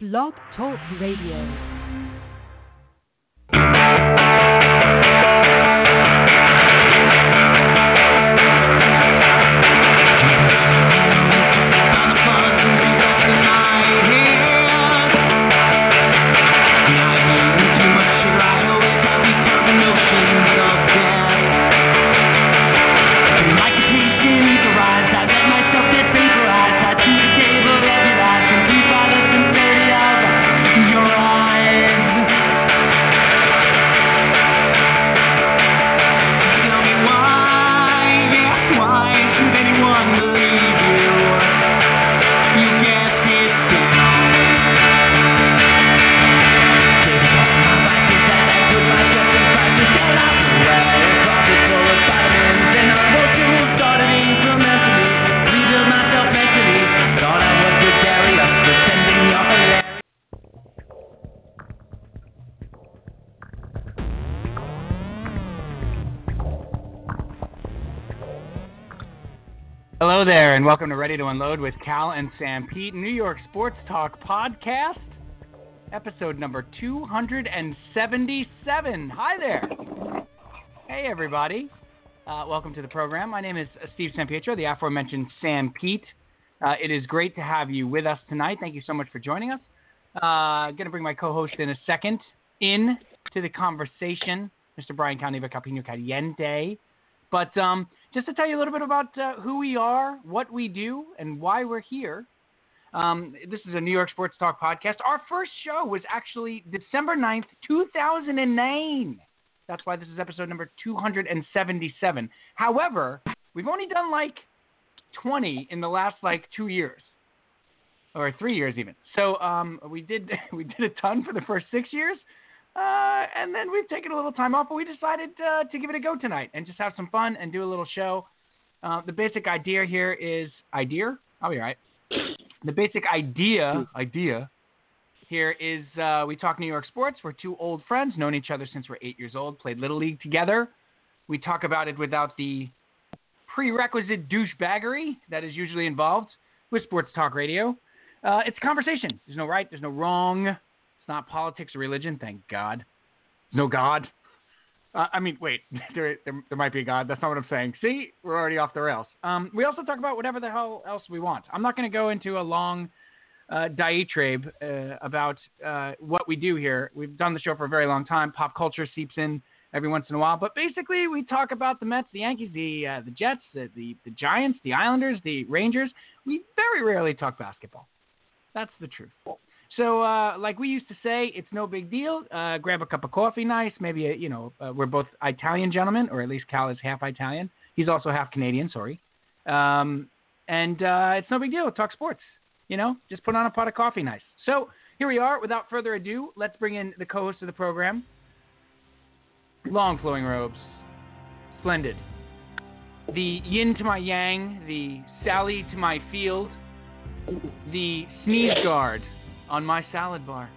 Blog Talk Radio. And welcome to Ready to Unload with Cal and Sanpete, New York Sports Talk Podcast, episode number 277. Hi there. Hey, everybody. Uh, welcome to the program. My name is Steve Sampietro, the aforementioned Sanpete. Uh, it is great to have you with us tonight. Thank you so much for joining us. Uh, going to bring my co-host in a second in to the conversation, Mr. Brian Calneva Capino Caliente. But um, just to tell you a little bit about uh, who we are, what we do, and why we're here. Um, this is a New York Sports Talk podcast. Our first show was actually December 9th, 2009. That's why this is episode number 277. However, we've only done like 20 in the last like two years or three years even. So um, we did we did a ton for the first six years, uh, and then we've taken a little time off. But we decided uh, to give it a go tonight and just have some fun and do a little show. Uh, the basic idea here is idea. I'll be right. The basic idea idea here is uh, we talk New York sports. We're two old friends, known each other since we're eight years old, played little league together. We talk about it without the prerequisite douchebaggery that is usually involved with sports talk radio. Uh, it's conversation. There's no right. There's no wrong. It's not politics or religion. Thank God. No God. Uh, I mean, wait. There, there, there might be a God. That's not what I'm saying. See, we're already off the rails. Um, we also talk about whatever the hell else we want. I'm not going to go into a long uh, diatribe uh, about uh, what we do here. We've done the show for a very long time. Pop culture seeps in every once in a while, but basically we talk about the Mets, the Yankees, the uh, the Jets, the, the the Giants, the Islanders, the Rangers. We very rarely talk basketball. That's the truth. So, uh, like we used to say, it's no big deal. Uh, grab a cup of coffee, nice. Maybe a, you know uh, we're both Italian gentlemen, or at least Cal is half Italian. He's also half Canadian. Sorry. Um, and uh, it's no big deal. Talk sports. You know, just put on a pot of coffee, nice. So here we are. Without further ado, let's bring in the co-host of the program. Long flowing robes, splendid. The yin to my yang, the Sally to my field, the sneeze guard on my salad bar.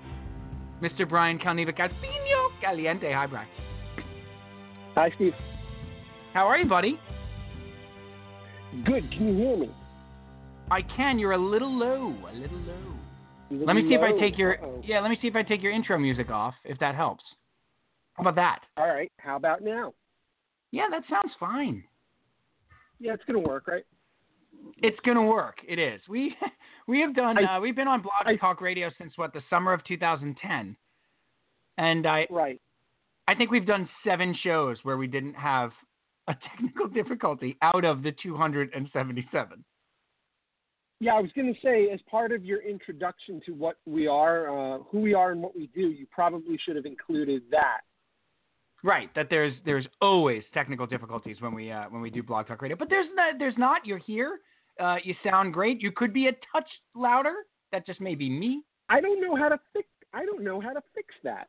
Mr. Brian Calneva Caspino Caliente. Hi, Brian. Hi, Steve. How are you, buddy? Good. Can you hear me? I can. You're a little low. A little low. Let me see if I take your Uh-oh. yeah. Let me see if I take your intro music off. If that helps. How about that? All right. How about now? Yeah, that sounds fine. Yeah, it's gonna work, right? It's gonna work. It is. We we have done. I- uh, we've been on Blog I- Talk Radio since what the summer of 2010, and I Right. I think we've done seven shows where we didn't have a technical difficulty out of the 277. Yeah, I was gonna say, as part of your introduction to what we are, uh, who we are, and what we do, you probably should have included that. Right, that there's there's always technical difficulties when we uh, when we do Blog Talk Radio, but there's not, there's not. You're here. Uh, you sound great. You could be a touch louder. That just may be me. I don't know how to fix. I don't know how to fix that.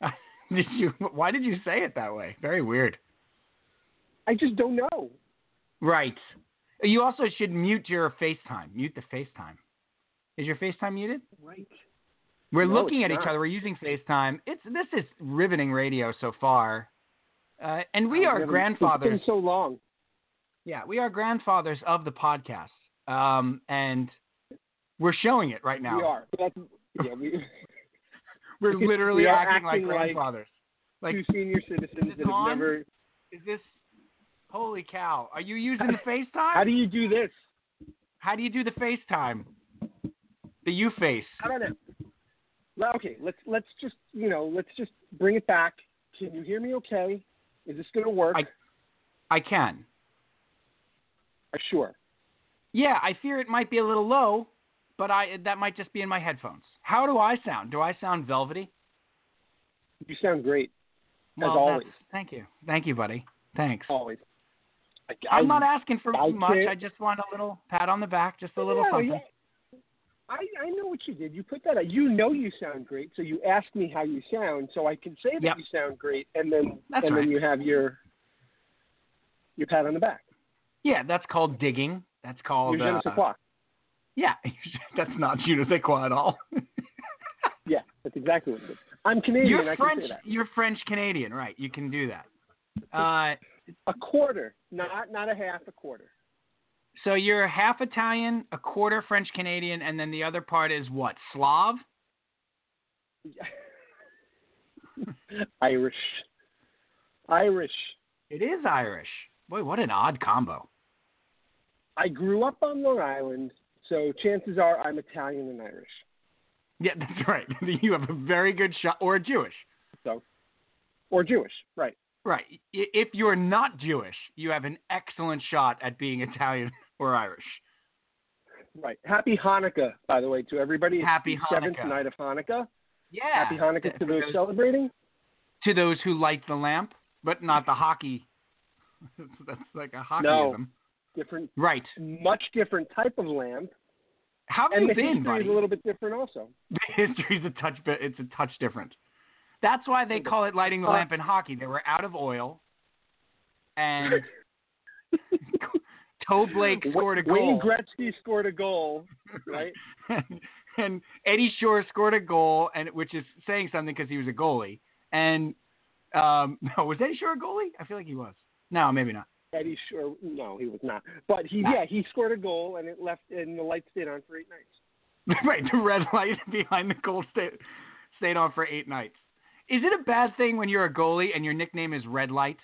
did you? Why did you say it that way? Very weird. I just don't know. Right. You also should mute your FaceTime. Mute the FaceTime. Is your FaceTime muted? Right. We're No, looking at it's each other. We're using FaceTime. It's this is riveting radio so far. Uh, and we are haven't- grandfathers. It's been so long. Yeah, we are grandfathers of the podcast. Um, and we're showing it right now. We are. That's Yeah, we, We're literally We acting, like acting like grandfathers. Like, two senior citizens that have on? never. is this? Holy cow! Are you using the FaceTime? How do you do this? How do you do the FaceTime? The U face. I don't know. Well, Okay, let's let's just you know let's just bring it back. Can you hear me? Okay. Is this going to work? I- I can. Sure. Yeah, I fear it might be a little low, but I that might just be in my headphones. How do I sound? Do I sound velvety? You sound great Well, as always. Thank you. Thank you, buddy. Thanks. Always. I, I'm not asking for I much. can't- I just want a little pat on the back, just a little Yeah, something. yeah. I, I know what you did. You put that out. You know you sound great, so you ask me how you sound, so I can say that Yep. you sound great, and then That's and right. then you have your your pat on the back. Yeah, that's called digging. That's called. Uh, yeah, that's not je ne sais quoi at all. Yeah, that's exactly what it is. I'm Canadian. you're I French. can say that. You're French Canadian, right? You can do that. Uh, A quarter, not not a half, a quarter. so you're half Italian, a quarter French Canadian, and then the other part is what? Slav? Irish. Irish. It is Irish. Boy, what an odd combo. I grew up on Long Island, so chances are I'm Italian and Irish. Yeah, that's right. you have a very good shot, or Jewish. So, or Jewish, right? Right. If you're not Jewish, you have an excellent shot at being Italian or Irish. Right. Happy Hanukkah, by the way, to everybody. Happy the seventh night of Hanukkah. Yeah. Happy Hanukkah to those those- celebrating. to those who light the lamp, but not the hockey. That's like a hockeyism. No. Different, Right. much different type of lamp, How have and you the been, buddy? is a little bit different also. The history's a touch bit. It's a touch different. That's why they call it lighting the Uh, lamp in hockey. They were out of oil, and Toe Blake scored a goal. Wayne. Gretzky scored a goal, right? and Eddie Shore scored a goal, and which is saying something because he was a goalie. And um, no, was Eddie Shore a goalie? I feel like he was. No, maybe not. Eddie Shore, no, he was not. But he, yeah, he scored a goal, and it left, and the light stayed on for eight nights. right, the red light behind the goal stayed stayed on for eight nights. Is it a bad thing when you're a goalie and your nickname is Red Light?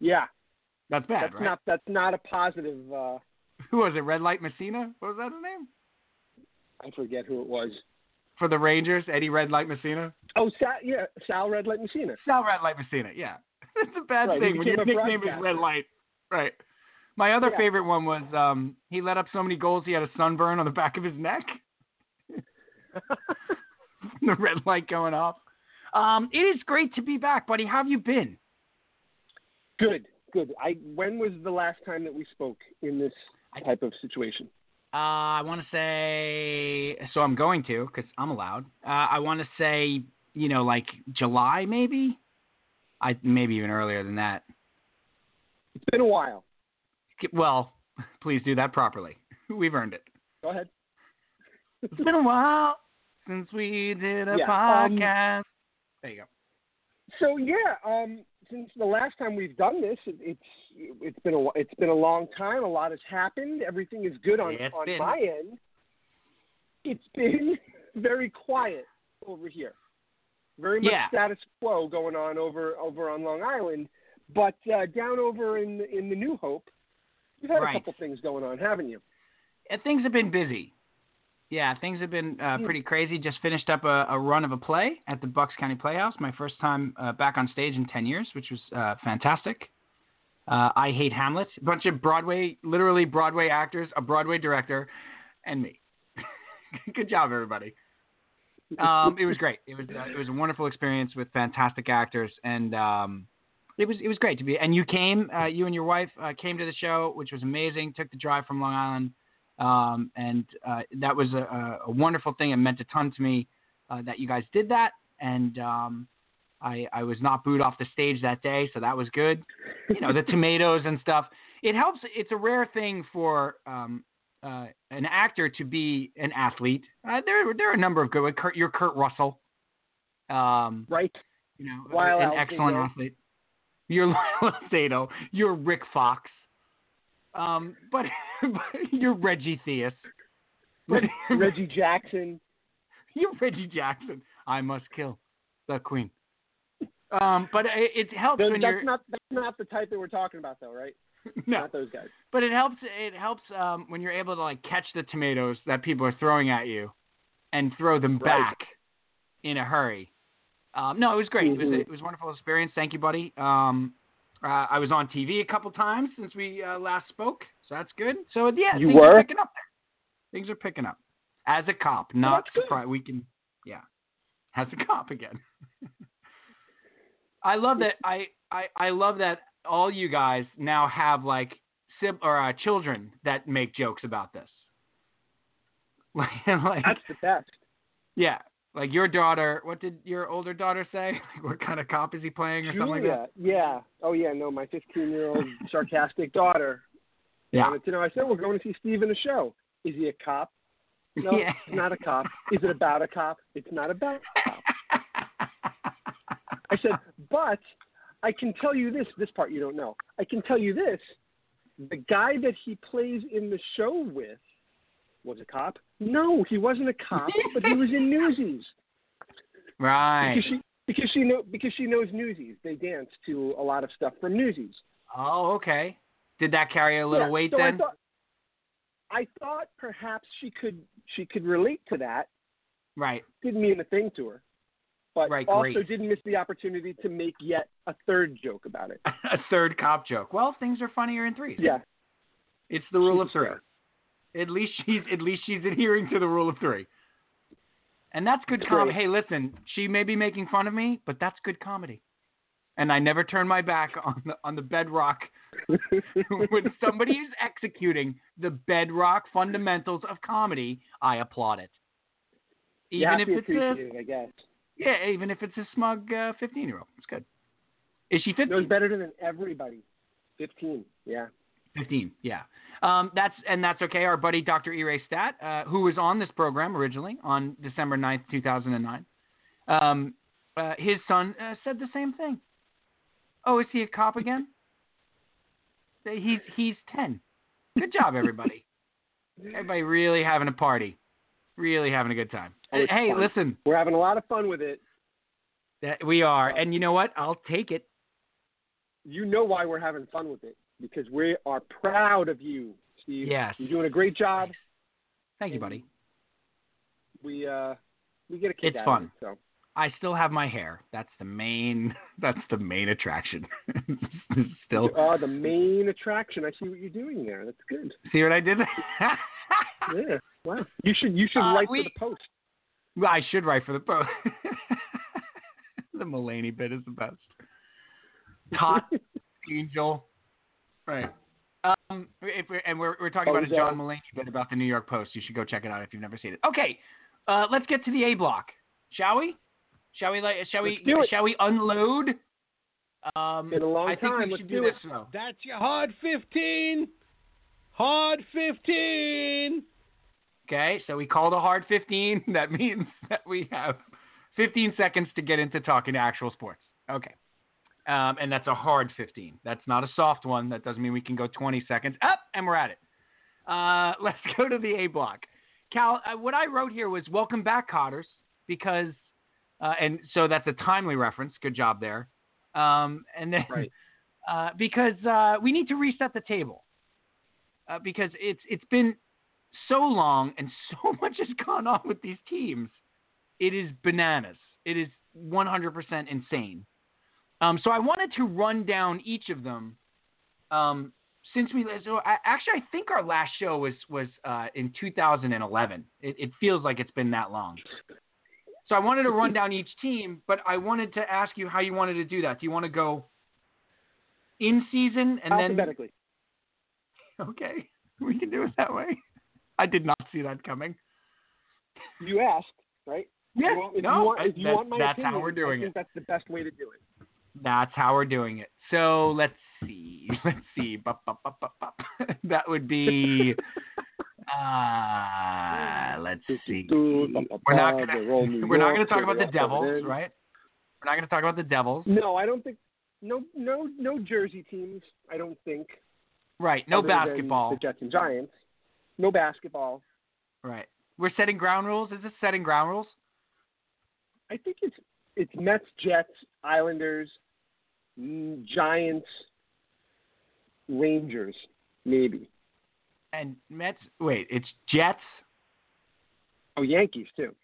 Yeah, That's bad, that's right? not that's not a positive. uh Who was it? Red Light Messina? What was that his name? I forget who it was. For the Rangers, Eddie Red Light Messina. Oh, Sal, yeah, Sal Red Light Messina. Sal Red Light Messina. Yeah, it's a bad Right, thing when your nickname is Red. Light. Right. My other Yeah. favorite one was um, he let up so many goals he had a sunburn on the back of his neck. the red light going off. Um, it is great to be back, buddy. How have you been? Good, good. I when was the last time that we spoke in this type of situation? Uh, I want to say, so I'm going to because I'm allowed. Uh, I want to say, you know, like July maybe. I maybe even earlier than that. It's been a while. Well, please do that properly. We've earned it. Go ahead. It's been a while since we did a Yeah, um, podcast. there you go. So yeah, um, since the last time we've done this, it, it's it's been a it's been a long time. A lot has happened. Everything is good on Yeah, on been. my end. It's been very quiet over here. Very much Yeah. status quo going on over over on Long Island, but uh, down over in in the New Hope, you've had Right. a couple things going on, haven't you? Uh, things have been busy. Yeah, things have been uh, Hmm. pretty crazy. Just finished up a, a run of a play at the Bucks County Playhouse. My first time uh, back on stage in ten years, which was uh, fantastic. Uh, I hate Hamlet. A bunch of Broadway, literally Broadway actors, a Broadway director, and me. Good job, everybody. Um, it was great. It was uh, it was a wonderful experience with fantastic actors, and um, it was it was great to be. And you came, uh, you and your wife uh, came to the show, which was amazing. Took the drive from Long Island, um, and uh, that was a, a- wonderful thing. It meant a ton to me uh, that you guys did that, and um, I I was not booed off the stage that day, so that was good. You know the tomatoes and stuff. It helps. It's a rare thing for um, uh, an actor to be an athlete. Uh, there there are a number of good. Kurt, you're Kurt Russell. Um, Right? you know, Lyle an excellent athlete. You're Lyle. You're Rick Fox. Um, but, but you're Reggie Theus. Reg- Reggie Jackson. You're Reggie Jackson. I must kill the queen. Um, but it, it helps when that's you're not that's not the type that we're talking about, though, right? no, Not those guys. but it helps. It helps um, when you're able to like catch the tomatoes that people are throwing at you, and throw them Right. back in a hurry. Um, no, it was great. It was Mhm. it was a wonderful experience. Thank you, buddy. Um, uh, I was on TV a couple times since we uh, last spoke, so that's good. So yeah, You things are picking up there. Things are picking up. As a cop, not good. surprised. We can, yeah, as a cop again. I love that. I, I I love that all you guys now have like sib- or uh, children that make jokes about this. Like, That's the best. yeah, like your daughter. What did your older daughter say? Like, what kind of cop is he playing or something like that? Julia, yeah. Oh yeah, no, my 15 year old sarcastic daughter Yeah. wanted to know. I said we're going to see Steve in a show. Is he a cop? No, Yeah. it's not a cop. Is it about a cop? It's not about a cop. I said, but I can tell you this. This part you don't know. I can tell you this. The guy that he plays in the show with was a cop. No, he wasn't a cop, but he was in Newsies. right. Because she because she know because she knows Newsies. They dance to a lot of stuff from Newsies. Oh, okay. Did that carry a little Yeah, weight so then? I thought, I thought perhaps she could she could relate to that. right. Didn't mean a thing to her, but Right, also great. didn't miss the opportunity to make yet a third joke about it. a third cop joke. Well, things are funnier in threes. Yeah, It's the rule of She's three. At least she's at least she's adhering to the rule of three. And that's good comedy. Hey, listen, she may be making fun of me, but that's good comedy. And I never turn my back on the on the bedrock when somebody is executing the bedrock fundamentals of comedy. I applaud it. Even if it's a it, I guess. yeah, even if it's a smug uh, fifteen year old, it's good. Is she fifteen? Knows better than everybody. Fifteen, yeah. 15, yeah. Um, that's and that's okay. Our buddy Dr. Ire Stat, uh, who was on this program originally on December 9th, 2009, um, uh, his son uh, said the same thing. Oh, is he a cop again? He's he's 10. Good job, everybody. everybody really having a party, really having a good time. Oh, hey, fun. listen, We're having a lot of fun with it. that we are, and you know what? I'll take it. You know why we're having fun with it because we are proud of you, Steve. Yes. You're doing a great job. Thank you, buddy. We uh we get a kick It's out fun. of it. So I still have my hair. That's the main. That's the main attraction. still, Oh, the main attraction. I see what you're doing there. That's good. see what I did? Yeah. Wow. You should you should Uh, write we- for the post. I should write for the post. the Mulaney bit is the best. Tot Angel, right? Um, if we're, and we're we're talking Oh, about a. John Mulaney bit about the New York Post. You should go check it out if you've never seen it. Okay, uh, let's get to the A block, shall we? Shall we? Shall we? Let's do it. Shall we unload? Um, Been a long I think time. we Let's should do do it. this though. That's your hard 15. Hard 15. Okay, so we called a hard 15. That means that we have 15 seconds to get into talking actual sports. Okay. Um, and that's a hard 15. That's not a soft one. That doesn't mean we can go 20 seconds. Up, and we're at it. Uh, let's go to the A block. Cal, uh, what I wrote here was welcome back, Kotters, because, uh, and so that's a timely reference. Good job there. Um, and then, Right. uh, because uh, we need to reset the table. Uh, because it's it's been so long and so much has gone on with these teams. It is bananas. It is 100% insane. Um, so I wanted to run down each of them. Um, since we so I, actually I think our last show was was uh, in 2011. It, it feels like it's been that long. So I wanted to run down each team, but I wanted to ask you how you wanted to do that. Do you want to go in season and then Alphabetically. okay, we can do it that way. I did not see that coming. You asked, right? Yeah, If you want, no, you want, I- that- want my that's opinion, how we're doing I think it. that's the best way to do it. That's how we're doing it. So let's see. Let's see. Bup, bup, bup, that would be. Uh, let's see. We're not gonna. We're not gonna talk about the Devils, right? We're not gonna talk about the Devils, No, I don't think. No, no, no Jersey teams. I don't think. right? No basketball, The Jets and Giants. No basketball. right? We're setting ground rules. Is this setting ground rules? I think it's it's Mets, Jets, Islanders, Giants, Rangers, maybe. And Mets. Wait, it's Jets Oh, Yankees too.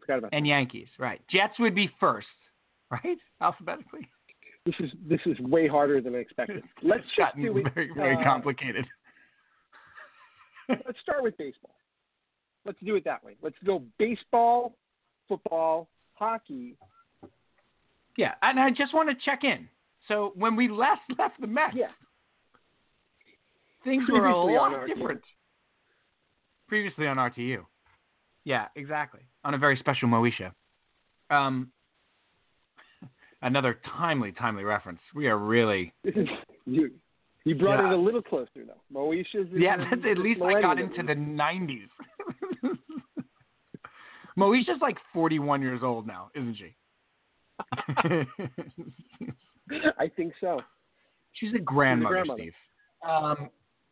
Forgot about and Yankees. Right. Jets would be first, right? Alphabetically. this. Is this is way harder than I expected. Let's just do it. very, very uh, complicated. let's start with baseball. Let's do it that way. Let's go baseball, football, hockey. Yeah, and I just want to check in. So when we last left the Mets, Yeah. things were a lot different. Previously on RTU. Yeah, exactly. On a very special Moesha. Um, another timely, timely reference. We are really. You. You brought Yeah. it a little closer though. Moesha's. Yeah, that's, at least I got into the 90s. Moesha's like 41 years old now, isn't she? I think so. She's a grandmother, grandmother. Steve. Um,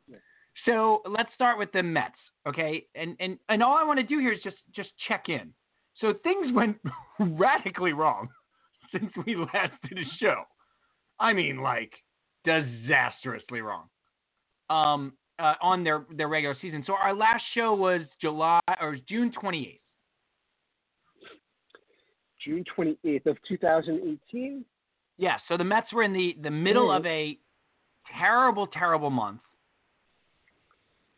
Yeah. so let's start with the Mets, okay? And and and all I want to do here is just just check in. So things went radically wrong since we last did a show. I mean, like disastrously wrong. Um, uh, on their their regular season. So our last show was July or June 28th. June twenty eighth of two thousand eighteen. Yeah, so the Mets were in the, the middle Mhm. of a terrible, terrible month.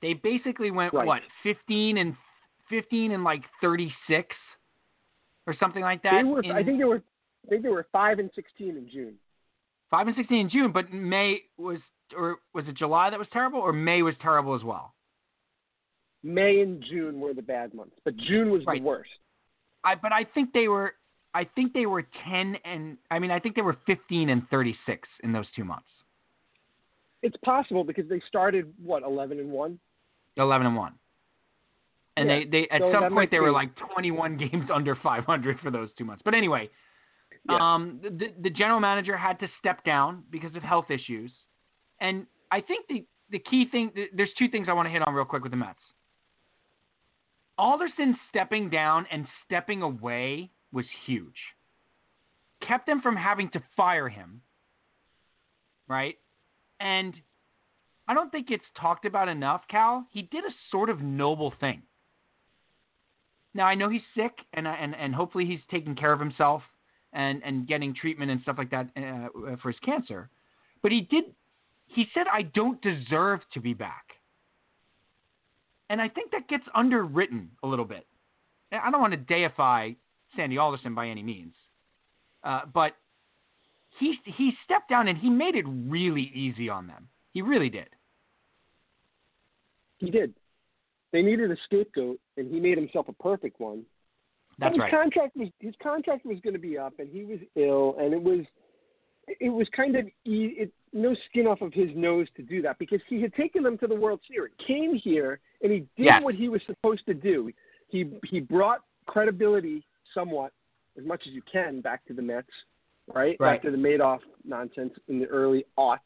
They basically went Right. what, fifteen and fifteen and like thirty six or something like that. They were. in- I think they were. I think they were five and sixteen in June. five and sixteen in June, but May was or was it July that was terrible or May was terrible as well? May and June were the bad months, but June was Right. the worst. I but I think they were I think they were ten and I mean I think they were fifteen and thirty six in those two months. It's possible because they started what eleven and one. Eleven and one. And Yeah, they, they at so some point they were like 21 games under 500 for those two months. But anyway, Yeah. um, the, the general manager had to step down because of health issues, and I think the the key thing there's two things I want to hit on real quick with the Mets. Alderson stepping down and stepping away was huge. Kept them from having to fire him, right? And I don't think it's talked about enough, Cal. He did a sort of noble thing. Now I know he's sick, and and and hopefully he's taking care of himself and and getting treatment and stuff like that uh, for his cancer. But he did. He said, "I don't deserve to be back," and I think that gets underwritten a little bit. I don't want to deify Sandy Alderson by any means, uh, but he he stepped down and he made it really easy on them. He really did. He did. They needed a scapegoat, and he made himself a perfect one. That's his right. contract was his contract was going to be up, and he was ill, and it was it was kind of e- it, no skin off of his nose to do that because he had taken them to the World Series, came here, and he did Yes. what he was supposed to do. He he brought credibility somewhat as much as you can back to the Mets, right? Right. After the Madoff nonsense in the early aughts,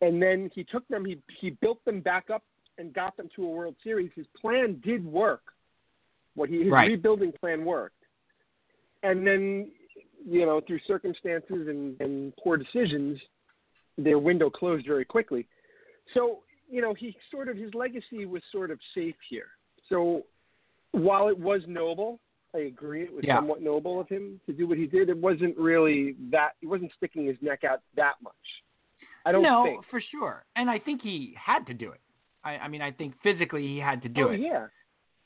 and then he took them, he he built them back up and got them to a World Series. His plan did work. What he his Right. rebuilding plan worked, and then you know through circumstances and, and poor decisions, their window closed very quickly. So you know he sort of his legacy was sort of safe here. So while it was noble, I agree it was Yeah. somewhat noble of him to do what he did. It wasn't really that he wasn't sticking his neck out that much. I don't no, think. for sure. And I think he had to do it. I, I mean, I think physically he had to do oh it. yeah.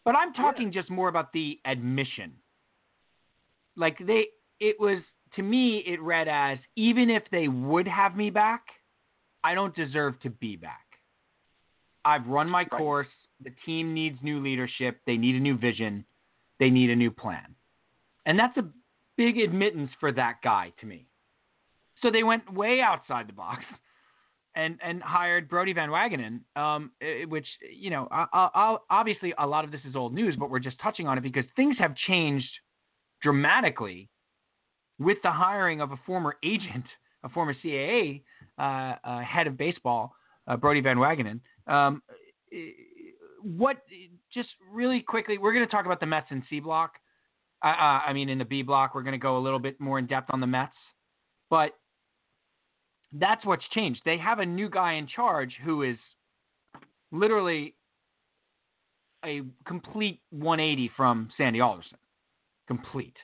But I'm talking just more about the admission. Like they, it was to me, it read as even if they would have me back, I don't deserve to be back. I've run my course. The team needs new leadership. They need a new vision. They need a new plan. And that's a big admittance for that guy to me. So they went way outside the box and and hired Brody Van Wagenen, um, which you know, obviously a lot of this is old news, but we're just touching on it because things have changed dramatically with the hiring of a former agent, a former CAA uh, uh, head of baseball, uh, Brody Van Wagenen. Um, what? Just really quickly, we're going to talk about the Mets in C block. Uh, I mean, in the B block, we're going to go a little bit more in depth on the Mets, but that's what's changed. They have a new guy in charge who is literally a complete 180 from Sandy Alderson. Complete.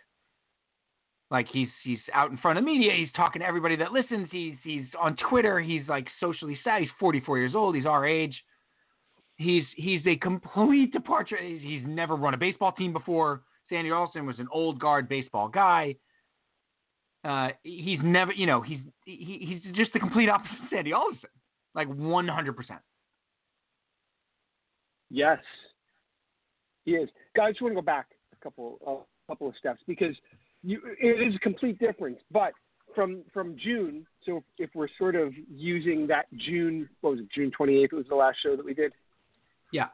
Like he's he's out in front of media. He's talking to everybody that listens. He's he's on Twitter. He's like socially sad. He's 44 years old. He's our age. He's he's a complete departure. He's, never run a baseball team before. Sandy Alderson was an old guard baseball guy. Uh, he's never, you know, he's he, he's just the complete opposite of Sandy Alderson, like 100 percent. Yes, he is. Guys, I want to go back a couple a couple of steps because you, it is a complete difference. But from from June, so if we're sort of using that June, what was it, June 28th It was the last show that we did. Yeah.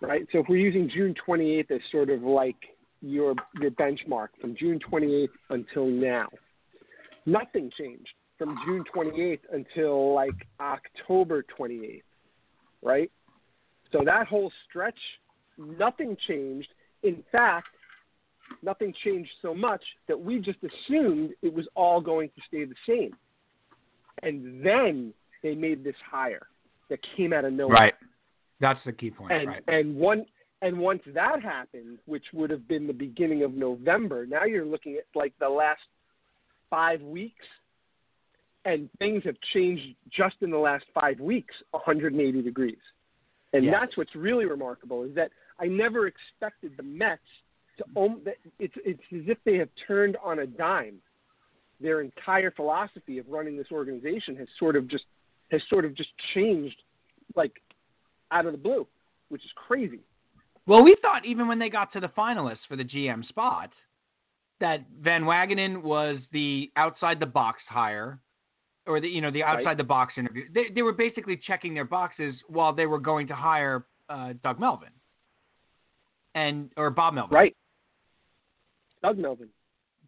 Right. So if we're using June 28th as sort of like your your benchmark from June 28th until now, nothing changed from June 28th until like October 28th, right? So that whole stretch, nothing changed. In fact, nothing changed so much that we just assumed it was all going to stay the same. And then they made this hire that came out of nowhere. Right. That's the key point. And right. and one and once that happened, which would have been the beginning of November, now you're looking at like the last five weeks, and things have changed just in the last five weeks, 180 degrees. And that's what's really remarkable is that I never expected the Mets to. Own that it's it's as if they have turned on a dime. Their entire philosophy of running this organization has sort of just has sort of just changed, like out of the blue, which is crazy. Well, we thought even when they got to the finalists for the GM spot, that Van Wagenen was the outside the box hire, or the you know the outside right. the box interview. They they were basically checking their boxes while they were going to hire uh, Doug Melvin, and or Bob Melvin. Right. Doug Melvin.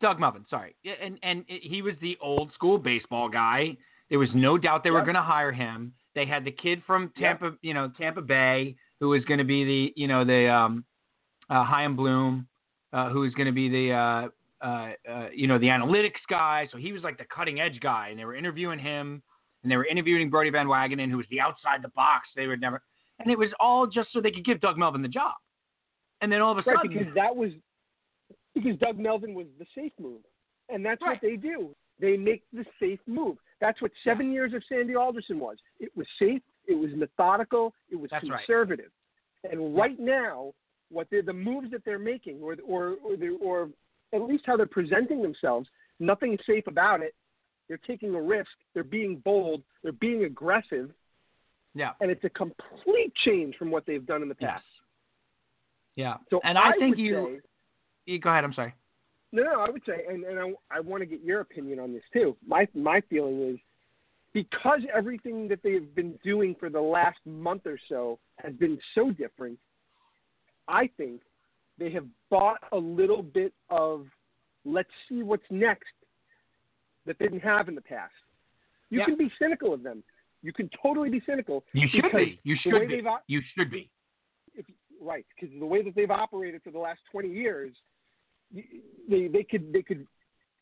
Doug Melvin, sorry, and and he was the old school baseball guy. There was no doubt they yep. were going to hire him. They had the kid from Tampa, yep. you know, Tampa Bay, who was going to be the, you know, the um, uh, Chaim Bloom, uh, who was going to be the, uh, uh, uh, you know, the analytics guy. So he was like the cutting edge guy, and they were interviewing him, and they were interviewing Brodie Van Wagenen, who was the outside the box. They would never, and it was all just so they could give Doug Melvin the job. And then all of a right, sudden, because that was because Doug Melvin was the safe move, and that's right. what they do. They make the safe move. That's what seven yeah. years of Sandy Alderson was. It was safe. It was methodical. It was That's conservative. Right. And right now, what the moves that they're making, or or or, or at least how they're presenting themselves, nothing safe about it. They're taking a risk. They're being bold. They're being aggressive. Yeah. And it's a complete change from what they've done in the past. Yes. Yeah. So and I, I think you, say, you. Go ahead. I'm sorry. No, no, I would say, and, and I, I want to get your opinion on this too. My my feeling is because everything that they've been doing for the last month or so has been so different. I think they have bought a little bit of let's see what's next that they didn't have in the past. You yeah. can be cynical of them. You can totally be cynical. You should be. You should be. You should be. If, right, because the way that they've operated for the last 20 years, they they could they could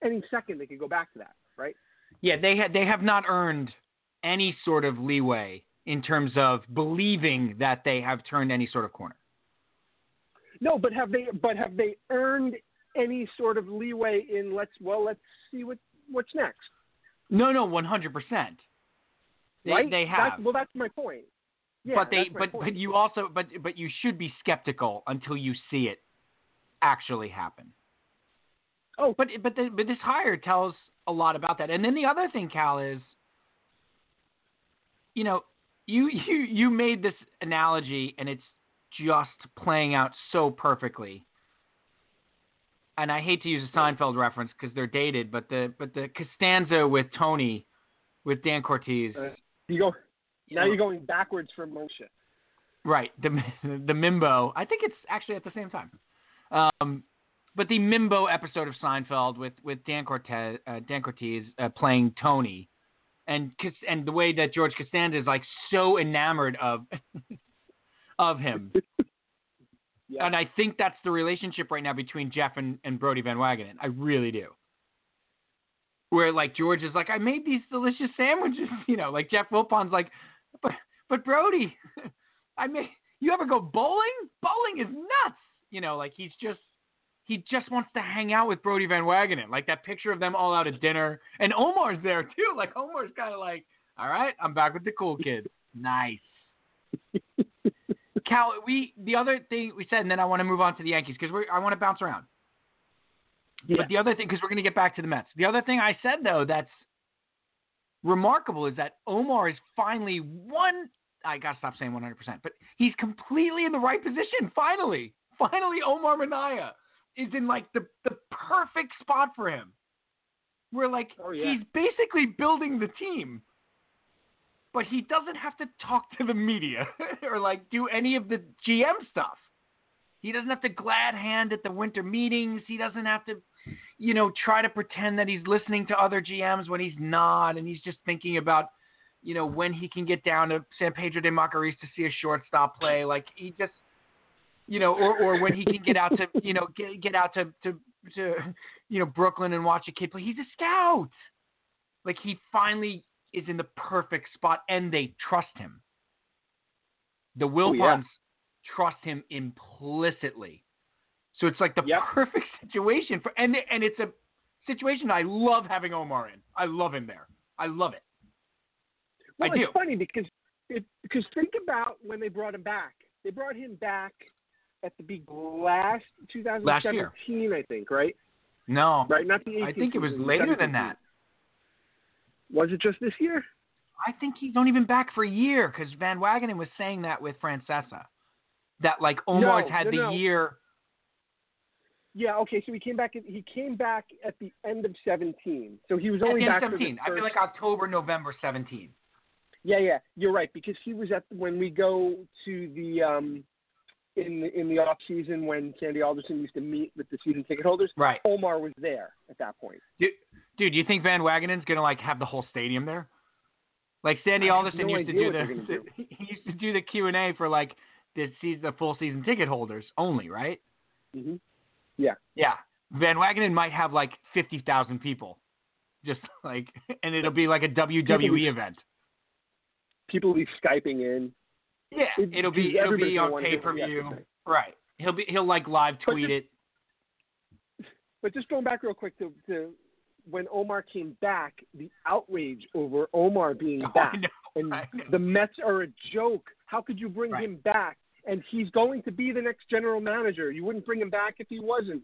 any second they could go back to that, right? Yeah, they ha- they have not earned any sort of leeway in terms of believing that they have turned any sort of corner. No, but have they but have they earned any sort of leeway in let's well let's see what what's next? No, no, one hundred percent. Right? They have. That's, well, that's my point. Yeah, but they but point. but you also but but you should be skeptical until you see it actually happen. Oh, but but the, but this hire tells a lot about that. And then the other thing, Cal, is you know you you you made this analogy, and it's just playing out so perfectly. And I hate to use a Seinfeld reference because they're dated, but the but the Costanza with Tony, with Dan Cortez. Uh, you go now. you're going backwards from Moesha. Right. The the Mimbo. I think it's actually at the same time. Um, but the Mimbo episode of Seinfeld with with Dan Cortez, uh, Dan Cortese uh, playing Tony, and and the way that George Costanza is like so enamored of of him. Yeah. And I think that's the relationship right now between Jeff and, and Brody Van Wagenen. I really do. Where like George is like, I made these delicious sandwiches, you know, like Jeff Wilpon's like, but but Brody, I made you ever go bowling? Bowling is nuts. You know, like he's just he just wants to hang out with Brody Van Wagenen. Like that picture of them all out at dinner. And Omar's there too. Like Omar's kinda like, All right, I'm back with the cool kids. Nice. Cal, we the other thing we said, and then I want to move on to the Yankees because I want to bounce around. Yeah. But the other thing, because we're going to get back to the Mets. The other thing I said though that's remarkable is that Omar is finally one. I gotta stop saying 100, percent but he's completely in the right position. Finally, finally, Omar Minaya is in like the the perfect spot for him. Where like Oh, yeah. he's basically building the team but he doesn't have to talk to the media or like do any of the GM stuff. He doesn't have to glad hand at the winter meetings. He doesn't have to, you know, try to pretend that he's listening to other GMs when he's not, and he's just thinking about, you know, when he can get down to San Pedro de Macorís to see a shortstop play. Like he just, you know, or or when he can get out to, you know, get get out to to to, you know, Brooklyn and watch a kid play. He's a scout. Like he finally is in the perfect spot and they trust him. The oh, Wilpons yeah. trust him implicitly. So it's like the Yep. perfect situation for and and it's a situation I love having Omar in. I love him there. I love it. Well, I do. it's funny because it, because think about when they brought him back. They brought him back at the big last 2017, I think, right? No. Right, not the 18 I think it was later than that. Was it just this year? I think he's not even back for a year because Van Wagenen was saying that with Francesa. That like Omar's No, had no, the no. year. Yeah. Okay. So he came back. He came back at the end of 17. So he was At only the end back of 17. for I feel like October, November 17. Yeah, yeah. You're right because he was at when we go to the um in the in the off season when Sandy Alderson used to meet with the season ticket holders. Right. Omar was there at that point. Dude, dude, you think Van Wagenen's gonna like have the whole stadium there? Like Sandy Alderson no used to do what they're gonna the do. he used to do the Q and A for like the season, the full season ticket holders only, right? hmm Yeah. Van Wagenen might have like fifty thousand people, just like, and it'll be like a WWE People- event. People be skyping in. Yeah, It- it'll be it'll be on pay per what he has view, right? He'll be he'll like live But tweet just- it. But just going back real quick to, to when Omar came back, the outrage over Omar being Oh, back know, and the Mets are a joke. How could you bring Right. him back? And he's going to be the next general manager. You wouldn't bring him back if he wasn't.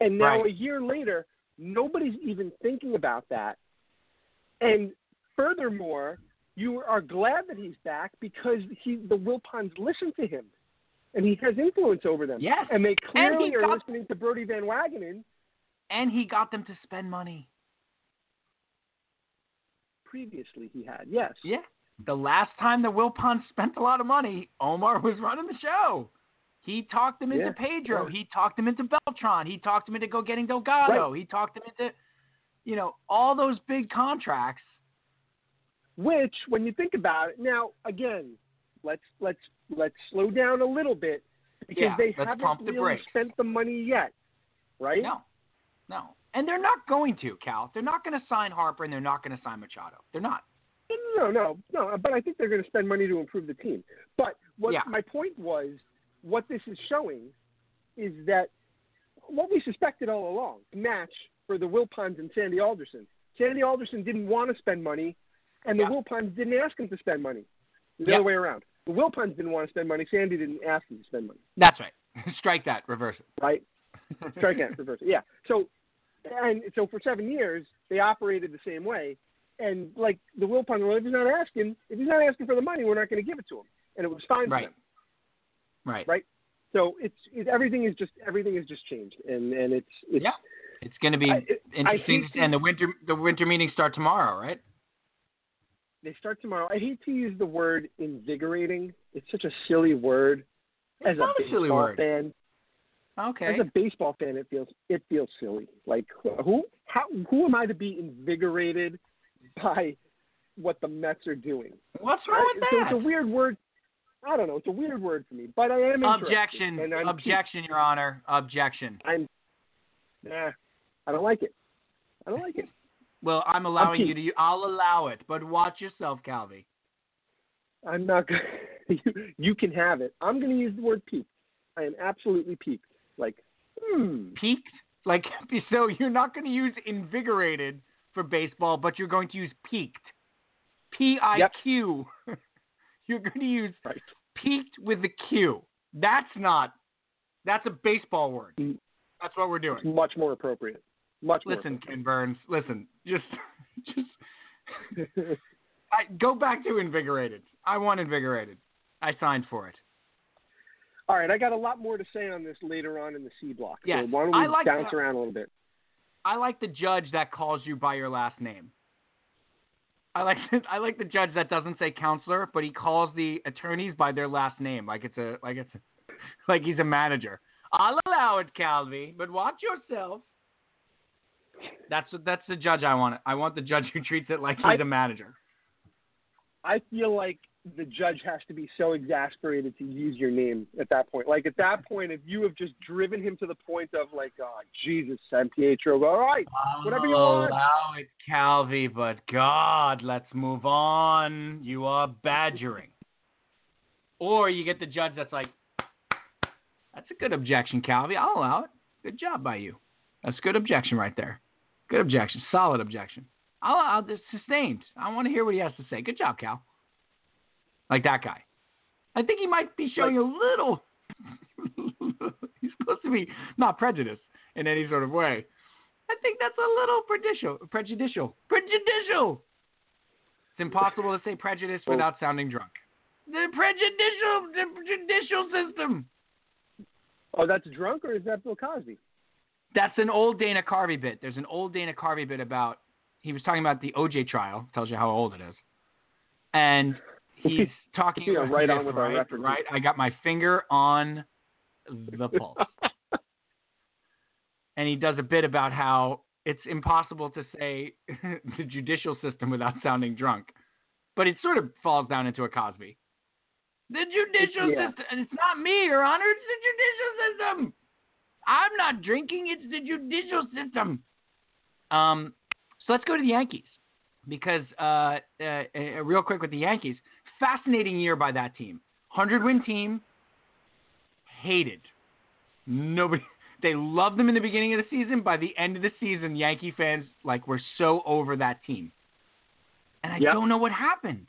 And now Right. a year later, nobody's even thinking about that. And furthermore, you are glad that he's back because he the Wilpons listen to him, and he has influence over them. Yes. and they clearly are got- listening to Brody Van Wagenen. and he got them to spend money. Previously, he had yes. Yeah. The last time the Wilpons spent a lot of money, Omar was running the show. He talked them into Yeah, Pedro. yeah. He talked them into Beltran. He talked them into go getting Delgado. He talked them into, you know, all those big contracts. Which, when you think about it, now again, let's let's let's slow down a little bit because Yeah, they haven't the really brakes. spent the money yet, right? No, no. And they're not going to, Cal. They're not going to sign Harper and they're not going to sign Machado. They're not. No, no, no. But I think they're going to spend money to improve the team. But what Yeah. my point was, what this is showing is that what we suspected all along, match for the Wilpons and Sandy Alderson. Sandy Alderson didn't want to spend money, and the Yeah. Wilpons didn't ask him to spend money. The Yeah. other way around. The Wilpons didn't want to spend money. Sandy didn't ask him to spend money. That's right. Strike that. Reverse it. Right? Strike out, reverse it. Yeah. So, and so for seven years they operated the same way, and like the Wilpons, well, if he's not asking, if he's not asking for the money, we're not going to give it to him, and it was fine Right. for them. Right. Right. So it's it, everything is just everything is just changed, and and it's it's Yeah. It's going to be I- it- I interesting. and the winter the winter meetings start tomorrow, right? They start tomorrow. I hate to use the word invigorating. It's such a silly word. It's as not a a silly baseball word. fan, Okay. as a baseball fan, it feels it feels silly. Like who how who am I to be invigorated by what the Mets are doing? What's wrong with I- so it's a weird word. I don't know. It's a weird word for me, but I am. Objection. Objection, Your Honor. Objection. I'm. Nah, I don't like it. I don't like it. Well, I'm allowing you to. I'll allow it, but watch yourself, Calvi. I'm not going. you, you can have it. I'm going to use the word peaked. I am absolutely peaked. Like, hmm. Peaked? Like, so you're not going to use invigorated for baseball, but you're going to use peaked. P I Q. You're going to use Right. peaked with the Q. That's not. That's a baseball word. Mm. That's what we're doing. It's much more appropriate. Much. Listen, Ken Burns. Listen, just, just. I, go back to invigorated. I want invigorated. I signed for it. All right, I got a lot more to say on this later on in the C block. Yes, So why don't we I like bounce that. around a little bit? I like the judge that calls you by your last name. I like I like the judge that doesn't say counselor, but he calls the attorneys by their last name, like it's a like it's a, like he's a manager. I'll allow it, Calvi, but watch yourself. That's that's the judge I want. I want the judge who treats it like he's I- a manager. I feel like the judge has to be so exasperated to use your name at that point. Like at that point, if you have just driven him to the point of like, oh Jesus, San Pietro, all right, Whatever you oh, want. allow it, Calvi, but God, let's move on. You are badgering. Or you get the judge that's like, that's a good objection, Calvi. I'll allow it. Good job by you. That's a good objection right there. Good objection. Solid objection. I'll, I'll sustained. I want to hear what he has to say. Good job, Cal. Like that guy. I think he might be showing a little. he's supposed to be not prejudiced in any sort of way. I think that's a little prejudicial. Prejudicial. Prejudicial. It's impossible to say prejudice Well- without sounding drunk. The prejudicial, the prejudicial system. oh, that's drunk or is that Bill Cosby? That's an old Dana Carvey bit. There's an old Dana Carvey bit about he was talking about the OJ trial. Tells you how old it is. And he's talking Yeah, right on with our right, references. right. I got my finger on the pulse. and he does a bit about how it's impossible to say the judicial system without sounding drunk. But it sort of falls down into a Cosby. The judicial Yeah. system. And it's not me, Your Honor. It's the judicial system. I'm not drinking. It's the judicial system. Um, so let's go to the Yankees because uh, uh, uh, real quick with the Yankees, fascinating year by that team. Hundred win team. Hated. Nobody. They loved them in the beginning of the season. By the end of the season, Yankee fans like were so over that team. And I Yep. don't know what happened.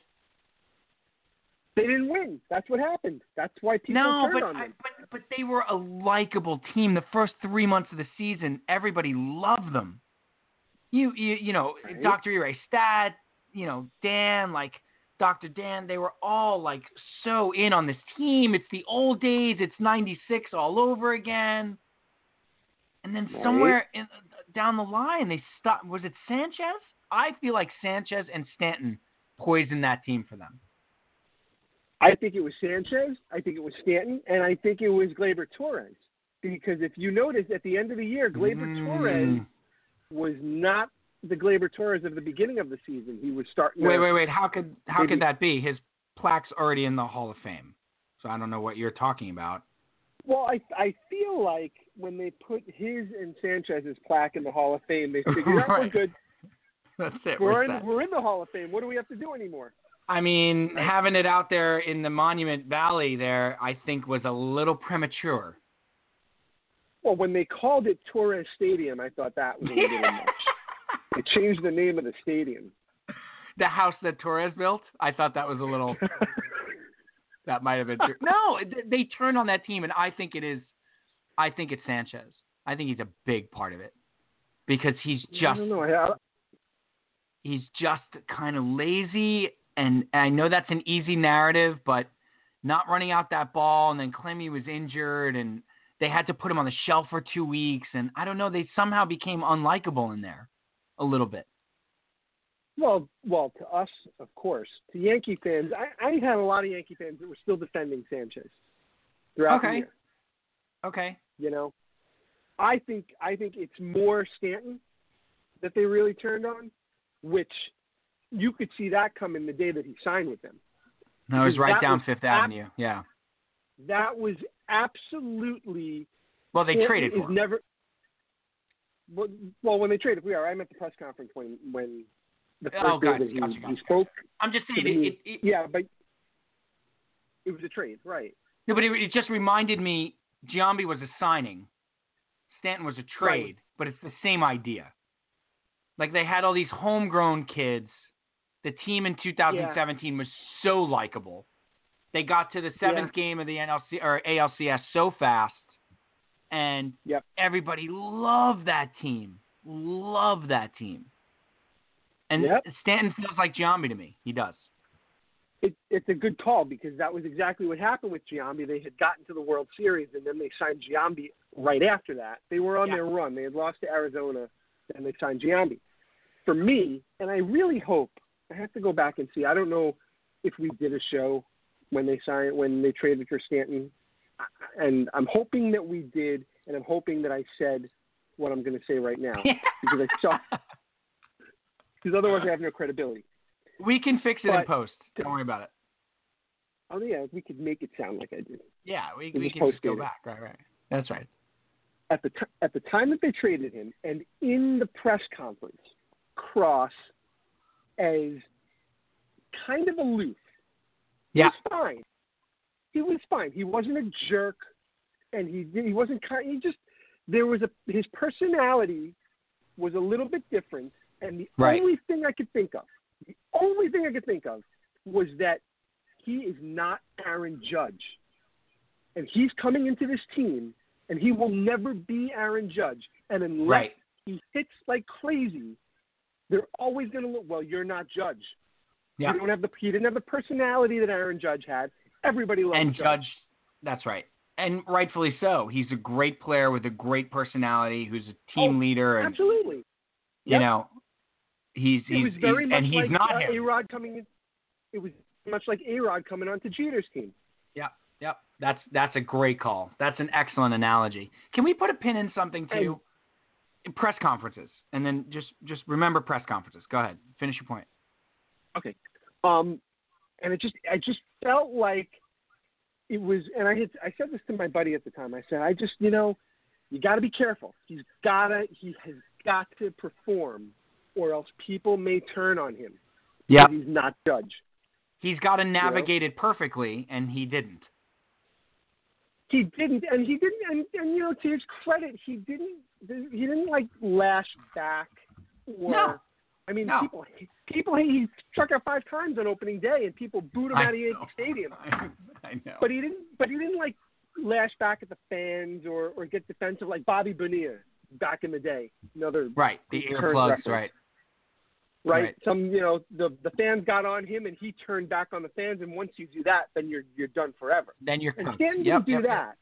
They didn't win. That's what happened. That's why people no, turned but, on I, them. but but they were a likable team. The first three months of the season, everybody loved them. You you you know, Right. Dr. Ray Stat, you know, Dan, like Dr. Dan, they were all like so in on this team. It's the old days. It's '96 all over again. And then Right. somewhere in, down the line, they stopped. Was it Sanchez? I feel like Sanchez and Stanton poisoned that team for them. I think it was Sanchez. I think it was Stanton, and I think it was Gleyber Torres. Because if you notice, at the end of the year, Gleyber Mm. Torres was not the Gleyber Torres of the beginning of the season. He was starting. Wait, wait, wait. How could how Maybe- could that be? His plaque's already in the Hall of Fame, so I don't know what you're talking about. Well, I I feel like when they put his and Sanchez's plaque in the Hall of Fame, they figured out we're good. That's it. We're in we're in the Hall of Fame. What do we have to do anymore? I mean, having it out there in the Monument Valley there, I think was a little premature. Well, when they called it Torres Stadium, I thought that was a little much. They changed the name of the stadium. the house that Torres built, I thought that was a little. that might have been true. No, they turned on that team, and I think it is. I think it's Sanchez. I think he's a big part of it because he's I just don't know. I, he's just kind of lazy and, and I know that's an easy narrative, but not running out that ball and then Clemmy was injured and they had to put him on the shelf for two weeks and I don't know, they somehow became unlikable in there a little bit. Well, well, to us, of course. To Yankee fans, I, I had a lot of Yankee fans that were still defending Sanchez throughout the Okay. year. Okay. You know, I think I think it's more Stanton that they really turned on, which you could see that coming the day that he signed with them. That was right down was Fifth ab- Avenue. Yeah. That was absolutely Well, they traded for him. never. Well, well, when they traded, we are. I'm at the press conference when when the oh, first Oh, day gotcha, that he, gotcha, he spoke. I'm just saying it. it, it yeah, but it was a trade, right? no, but it, it just reminded me. Giambi was a signing. Stanton was a trade, Right. but it's the same idea. Like they had all these homegrown kids. The team in 2017 was so likable. They got to the seventh game of the NLC or ALCS so fast, and Yep. everybody loved that team. Loved that team. And Yep. Stanton feels like Giambi to me. He does. It, it's a good call because that was exactly what happened with Giambi. They had gotten to the World Series and then they signed Giambi right after that. They were on Yeah. their run. They had lost to Arizona and they signed Giambi. For me, and I really hope I have to go back and see. I don't know if we did a show when they signed when they traded for Stanton, and I'm hoping that we did, and I'm hoping that I said what I'm going to say right now because I saw because otherwise I have no credibility. we can fix it in post. Don't worry about it. Oh yeah, we could make it sound like I did. Yeah, we, We can just go back. Right, right. That's right. at the t- at the time that they traded him, and in the press conference, Cross as kind of aloof. Yeah. He was fine. He was fine. He wasn't a jerk, and he he wasn't kind. He just there was a his personality was a little bit different, and the Right. only thing I could think of, the only thing I could think of, was that he is not Aaron Judge, and he's coming into this team, and he will never be Aaron Judge, and unless Right. he hits like crazy, they're always going to look. Well, you're not Judge. Yeah. You don't have the. He didn't have the personality that Aaron Judge had. Everybody loves And Judge, that's right. And rightfully so. He's a great player with a great personality who's a team Oh, leader and Absolutely. you Yep. know he's he's, was very he's much and he's like not uh, him. A Rod coming in. It was much like A Rod coming onto Jeter's team. Yep, yep. That's that's a great call. That's an excellent analogy. Can we put a pin in something too? press conferences, and then just just remember press conferences. Go ahead, finish your point. Okay. Um, and it just I just felt like it was, and I had I said this to my buddy at the time. I said, I just you know, you got to be careful. He's gotta he has got to perform, or else people may turn on him. Yeah, He's not Judge. he's got to navigate it perfectly, and he didn't. He didn't, and he didn't, and, and you know, to his credit, he didn't. He didn't like lash back or. No. I mean, No. people, people. He struck out five times on opening day, and people booed him I out of the. Stadium. I know. But he didn't. But he didn't like lash back at the fans or or get defensive like Bobby Bonilla back in the day. Another right, the earplugs, reference. right? Right. Right. Some you know the the fans got on him, and he turned back on the fans. And once you do that, then you're you're done forever. Then you're And. Stanton Yep, didn't do yep, yep. that.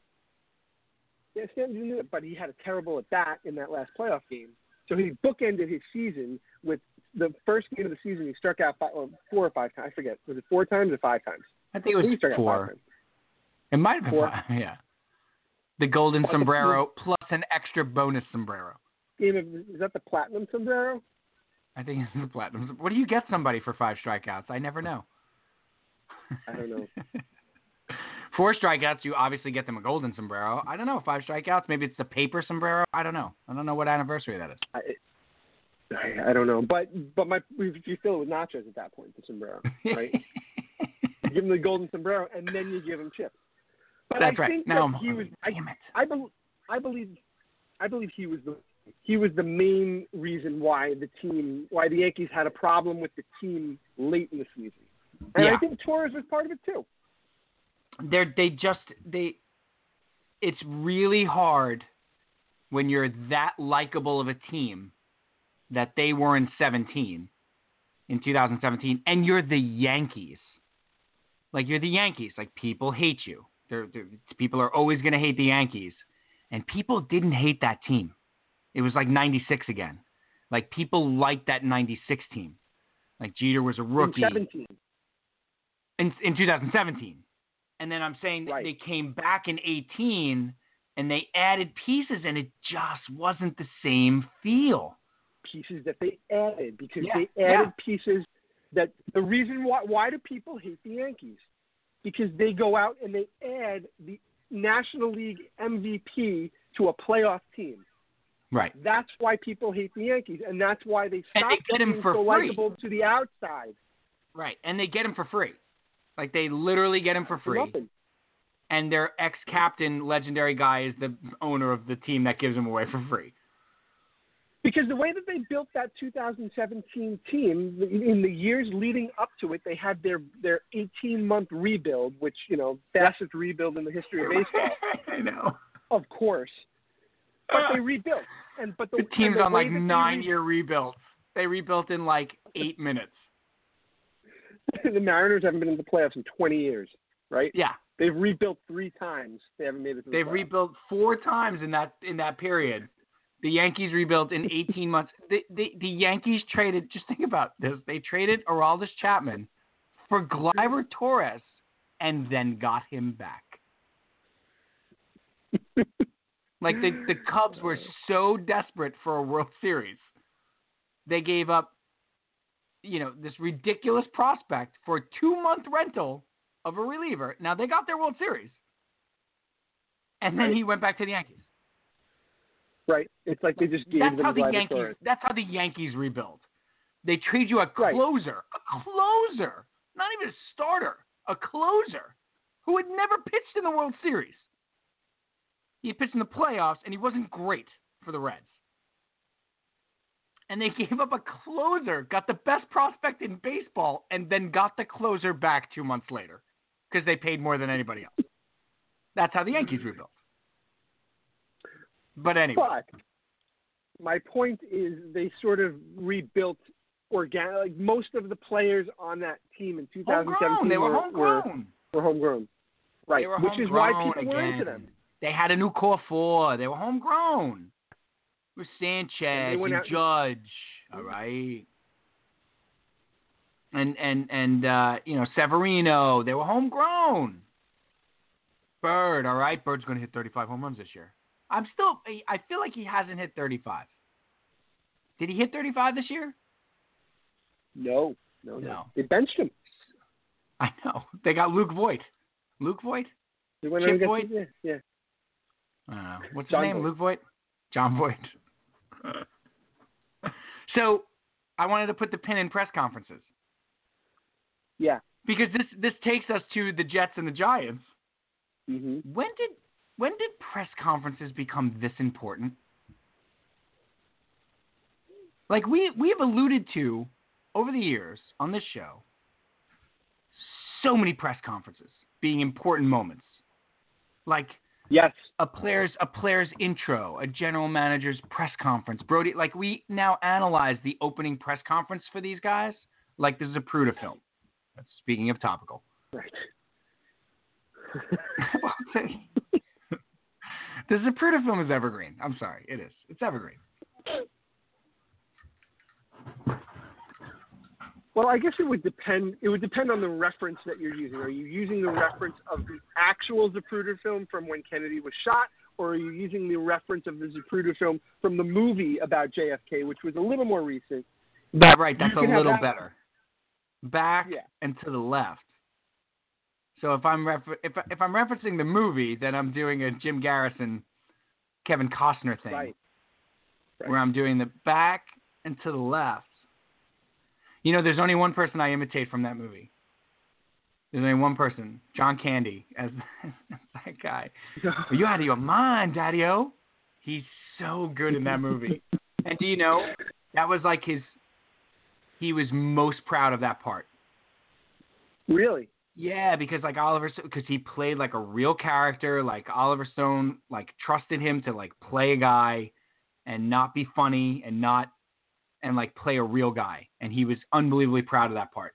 Yeah, Stanton didn't do it, but he had a terrible at bat in that last playoff game. So he bookended his season with the first game of the season. He struck out five, or four or five times. I forget. Was it four times or five times? I think it think was five four. It might have been Four. five. Yeah. The golden But the- sombrero plus an extra bonus sombrero. Game of is that the platinum sombrero? I think it's the platinum. What do you get somebody for five strikeouts? I never know. I don't know. Four strikeouts, you obviously get them a golden sombrero. I don't know. Five strikeouts, maybe it's the paper sombrero. I don't know. I don't know what anniversary that is. I, I, I don't know, but but my you fill it with nachos at that point, the sombrero, right? you give him the golden sombrero, and then you give him chips. But That's I right. think No, that he was. I, damn it. I, bel I believe. I believe he was the he was the main reason why the team why the Yankees had a problem with the team late in the season, and Yeah. I think Torres was part of it too. They're they just they. It's really hard when you're that likable of a team that they were in 17 in 2017, and you're the Yankees. Like you're the Yankees. Like people hate you. They're, they're, people are always going to hate the Yankees, and people didn't hate that team. It was like 96 again. Like people liked that 96 team. Like Jeter was a rookie In seventeen, in, in 2017. And then I'm saying that Right. they came back in 18 and they added pieces and it just wasn't the same feel. pieces that they added because Yeah, they yeah. added pieces that the reason why why do people hate the Yankees? because they go out and they add the National League MVP to a playoff team. Right. That's why people hate the Yankees, and that's why they And stopped they get him being for so free. likable to the outside. Right. And they get him for free. Like they literally get him for free. nothing. And their ex captain, legendary guy, is the owner of the team that gives him away for free. Because the way that they built that 2017 team, in the years leading up to it, they had their their 18 month rebuild, which you know, fastest rebuild in the history of baseball, I know. of course. But uh, they rebuilt, and but the, The team's on like nine year rebuilds. They rebuilt in like eight minutes. the Mariners haven't been in the playoffs in 20 years, right? Yeah. They've rebuilt three times. They haven't made it. To the They've playoffs. rebuilt four times in that in that period. The Yankees rebuilt in 18 months. The, the the Yankees traded. Just think about this. They traded Aroldis Chapman for Gleyber Torres, and then got him back. like the the Cubs were so desperate for a World Series, they gave up, you know, this ridiculous prospect for a two month rental of a reliever. Now they got their World Series, and then Right. he went back to the Yankees. Right. It's like they just gave That's how the Yankees. Torres. That's how the Yankees rebuild. They trade you a Right. closer, a closer, not even a starter, a closer, who had never pitched in the World Series. He pitched in the playoffs, and he wasn't great for the Reds. And they gave up a closer, got the best prospect in baseball, and then got the closer back two months later because they paid more than anybody else. That's how the Yankees rebuilt. But anyway, But my point is, they sort of rebuilt organic. Like most of the players on that team in 2017 homegrown. They were were, homegrown. were homegrown. Right. They were Which is why people were into them. They had a new core four. They were homegrown. With Sanchez and out- Judge. All right. And and and uh, you know Severino. They were homegrown. Bird. All right. Bird's going to hit 35 home runs this year. I'm still. I feel like he hasn't hit 35. Did he hit 35 this year? No, no, no, No. They benched him. I know. They got Luke Voit. Luke Voit. They went Chip Voigt? yeah, yeah. I. What's John his name? Voight. Luke Voit? Jon Voight. so I wanted to put the pin in press conferences Yeah. because this this takes us to the Jets and the Giants. hmm When did when did press conferences become this important? Like we we have alluded to over the years on this show, so many press conferences being important moments. Like Yes. a player's a player's intro, a general manager's press conference. Brody, like we now analyze the opening press conference for these guys like this is a Pruda film. Speaking of topical, Right. the Zapruder film is evergreen. I'm sorry, it is. It's evergreen. Well, I guess it would depend. It would depend on the reference that you're using. Are you using the reference of the actual Zapruder film from when Kennedy was shot, or are you using the reference of the Zapruder film from the movie about JFK, which was a little more recent? That right. That's a little that- better. Back Yeah. and to the left. So if I'm refer- if if I'm referencing the movie, then I'm doing a Jim Garrison, Kevin Costner thing. Right. Right. where I'm doing the back and to the left. You know, there's only one person I imitate from that movie. There's only one person, John Candy, as, as that guy. Are you out of your mind, Daddy-O? He's so good in that movie. and do you know, that was like his, he was most proud of that part. Really? Yeah, because like Oliver, because he played like a real character. Like Oliver Stone, like trusted him to like play a guy, and not be funny and not, and like play a real guy. And he was unbelievably proud of that part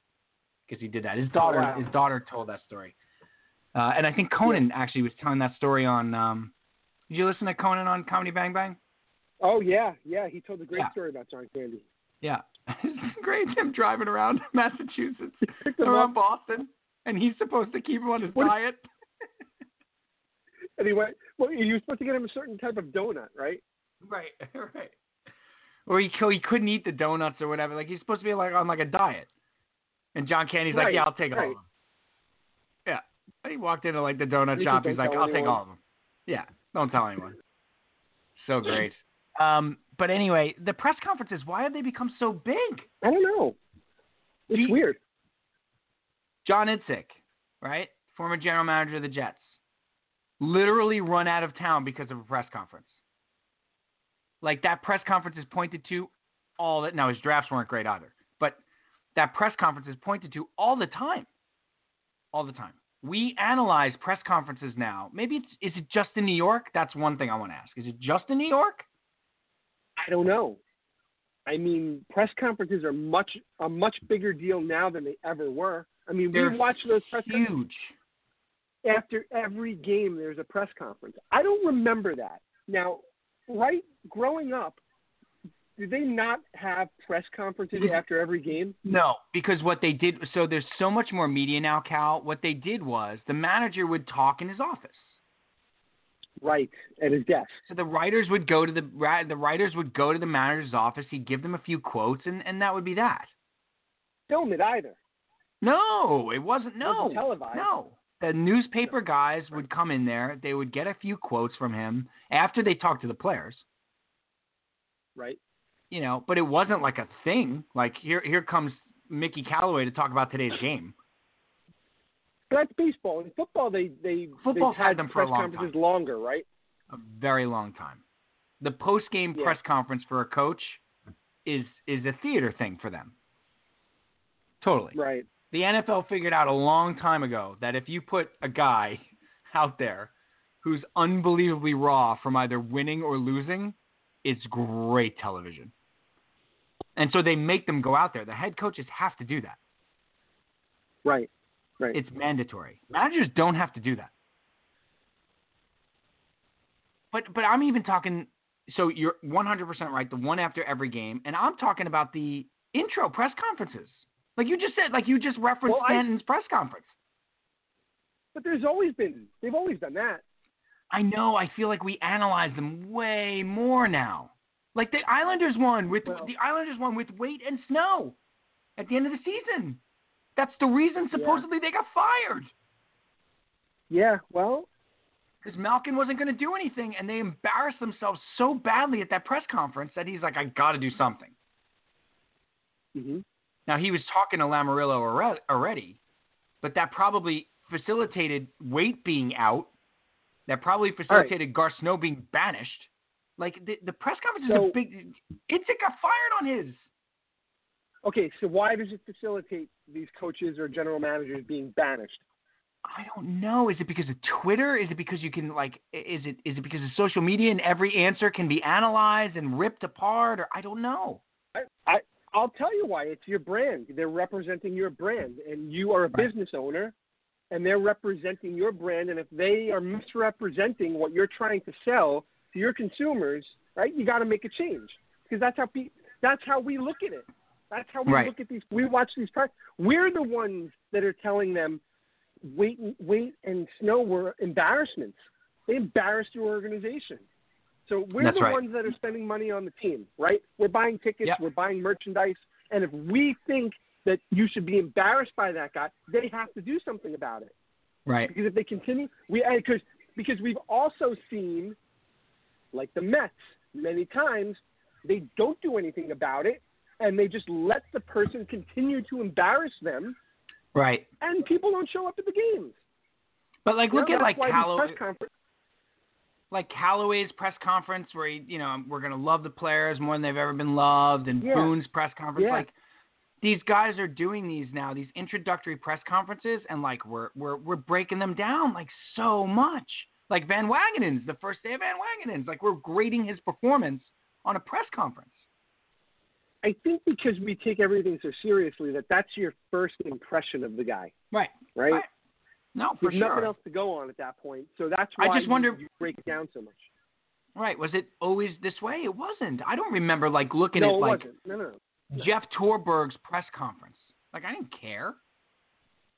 because he did that. His daughter, wow. his daughter told that story. Uh, and I think Conan actually was telling that story on. Um, did you listen to Conan on Comedy Bang Bang? Oh yeah, yeah. He told a great Yeah. story about John Candy. Yeah, it's great. Him driving around Massachusetts, around up, Boston, and he's supposed to keep him on his What- diet. and he went. Well, you were supposed to get him a certain type of donut, right? Right, right. Or he he couldn't eat the donuts or whatever. Like he's supposed to be like on like a diet. And John Candy's like, yeah, I'll take right. all. Of them. Yeah, he walked into like the donut You shop. He's like, I'll take all of them. Yeah, don't tell anyone. So great. Um, but anyway, the press conferences. Why have they become so big? I don't know. It's you- weird. John Idzik, right, former general manager of the Jets, literally run out of town because of a press conference. Like that press conference is pointed to all that. Now his drafts weren't great either, but that press conference is pointed to all the time, all the time. We analyze press conferences now. Maybe it's is it just in New York? That's one thing I want to ask. Is it just in New York? I don't know. I mean, press conferences are much a much bigger deal now than they ever were. I mean, They're we watch those press conferences Huge. after every game. There's a press conference. I don't remember that. Now, right, growing up, did they not have press conferences after every game? No, because what they did, so there's so much more media now, Cal. What they did was the manager would talk in his office. Right, at his desk. So the writers would go to the the writers would go to the manager's office. He'd give them a few quotes, and, and that would be that. Film it either. No, it wasn't. No, Wasn't televised. no. The newspaper guys would come in there. They would get a few quotes from him after they talked to the players. Right. You know, but it wasn't like a thing. Like here, here comes Mickey Callaway to talk about today's game. But that's baseball. In football, they they Football's they've had them for a long conferences longer, right? a very long time. The post game Yeah. press conference for a coach is is a theater thing for them. Totally. Right. The NFL figured out a long time ago that if you put a guy out there who's unbelievably raw from either winning or losing, it's great television. And so they make them go out there. The head coaches have to do that. Right. Right. It's mandatory. Managers don't have to do that. But but I'm even talking. So you're 100% right. The one after every game, and I'm talking about the intro press conferences. Like you just said, like you just referenced Well, I- Stanton's press conference. but there's always been they've always done that. I know. I feel like we analyze them way more now. Like the Islanders won with Well- the Islanders won with Weight and Snow at the end of the season. That's the reason Yeah. supposedly they got fired. Yeah. Well, because Malkin wasn't going to do anything, and they embarrassed themselves so badly at that press conference that he's like, I got to do something. hmm Now he was talking to Lamoriello already, but that probably facilitated Weight being out. That probably facilitated Garth Snow being banished. Like the, the press conference is a big. Idzik got fired on his. okay. So why does it facilitate these coaches or general managers being banished? I don't know. Is it because of Twitter? Is it because you can like? Is it is it because of social media and every answer can be analyzed and ripped apart? Or I don't know. I, I I'll tell you why. It's your brand. They're representing your brand, and you are a Right. business owner, and they're representing your brand. And if they are misrepresenting what you're trying to sell to your consumers, right, you got to make a change because that's how pe- that's how we look at it. That's how we Right. look at these. We watch these parts. We're the ones that are telling them, Weight, and- Weight, and snow were embarrassments. They embarrassed your organization. So we're That's the right. ones that are spending money on the team, right? We're buying tickets, Yep. we're buying merchandise, and if we think that you should be embarrassed by that guy, they have to do something about it. Right. Because if they continue, we because because we've also seen, like the Mets, many times they don't do anything about it, and they just let the person continue to embarrass them, Right. and people don't show up at the games. But like, You look know, at like Callaway, like Callaway's press conference where he, you know we're gonna love the players more than they've ever been loved, and Yeah. Boone's press conference. Yeah. Like these guys are doing these now, these introductory press conferences, and like we're we're we're breaking them down like so much. Like Van Wagenen's the first day of Van Wagenen's. Like we're grading his performance on a press conference. I think because we take everything so seriously that that's your first impression of the guy, Right. right? Right. No, for There's nothing else to go on at that point. So that's why I just you- wonder- you break it down so much. Right. Was it always this way? It wasn't. I don't remember like looking no, at it like wasn't. No, no. no. Jeff Torborg's press conference. Like I didn't care.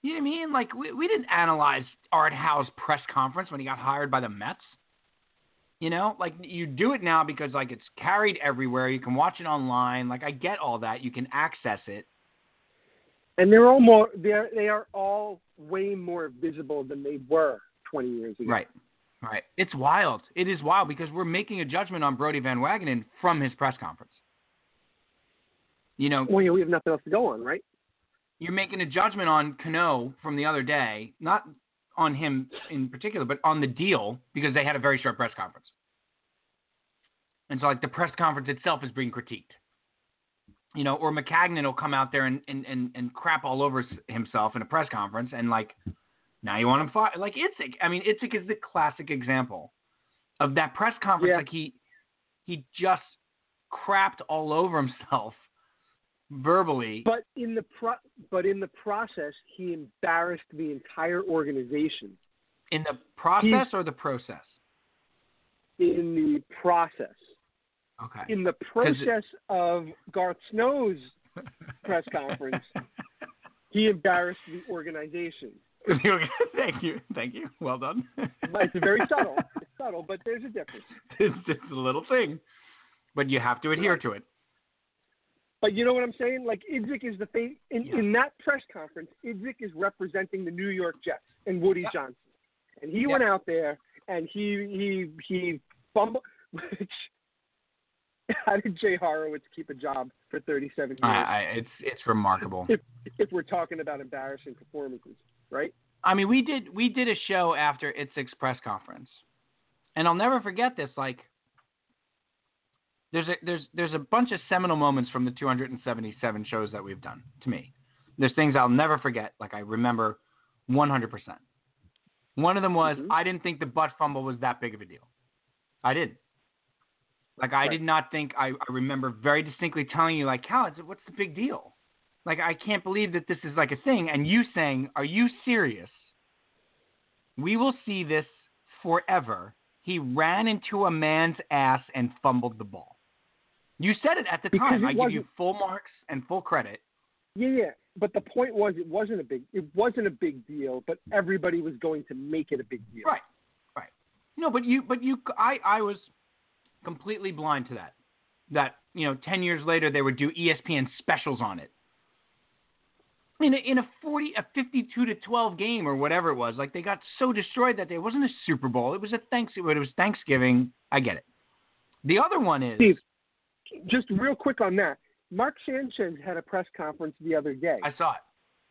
You know what I mean? Like we we didn't analyze Art Howe's press conference when he got hired by the Mets. You know, like you do it now because like it's carried everywhere. You can watch it online. Like I get all that. You can access it. and they're all more they're they are all way more visible than they were 20 years ago. Right. Right. It's wild. It is wild because we're making a judgment on Brody Van Wagenen from his press conference. You know, Well, yeah, we have nothing else to go on, right? you're making a judgment on Cano from the other day, not on him in particular, but on the deal because they had a very short press conference. And so, like, the press conference itself is being critiqued. You know, or Maccagnan will come out there and, and, and, and crap all over himself in a press conference, and like, now you want him fired. Like Idzik, I mean, Idzik is the classic example of that press conference. Yeah. Like he he just crapped all over himself verbally. But in the pro- but in the process, he embarrassed the entire organization. in the process or the process? In the process, Okay. in the process of Garth Snow's press conference, he embarrassed the organization. Thank you. Thank you. Well done. But It's very subtle. It's subtle, but there's a difference. it's just a little thing, but you have to adhere to it. But you know what I'm saying? Like Idzik is the face in, Yeah. in that press conference. Idzik is representing the New York Jets and Woody Yeah. Johnson, and he Yeah. went out there and he he he fumbled. Which how did Jay Horowitz keep a job for 37 years? I, I, it's it's remarkable. if if we're talking about embarrassing performances, right? I mean, we did we did a show after Idzik's press conference, and I'll never forget this. Like, there's a there's there's a bunch of seminal moments from the 277 shows that we've done. To me, there's things I'll never forget. Like I remember 100. percent One of them was Mhm. I didn't think the butt fumble was that big of a deal. I didn't. Like I Right. did not think I, I remember very distinctly telling you like Cal, it's- what's the big deal? Like I can't believe that this is like a thing, and you saying, "Are you serious?" We will see this forever. He ran into a man's ass and fumbled the ball. You said it at the Because time. I give you full marks and full credit. Yeah, yeah. But the point was, it wasn't a big it wasn't a big deal, but everybody was going to make it a big deal. Right, right. No, but you, but you, I, I was completely blind to that. That you know, ten years later they would do ESPN specials on it. In a, in a forty, a fifty-two to twelve game or whatever it was, like they got so destroyed that day. It wasn't a Super Bowl. It was a thanks. It was Thanksgiving. I get it. The other one is Steve, just real quick on that. Mark Sanchez had a press conference the other day, I saw it.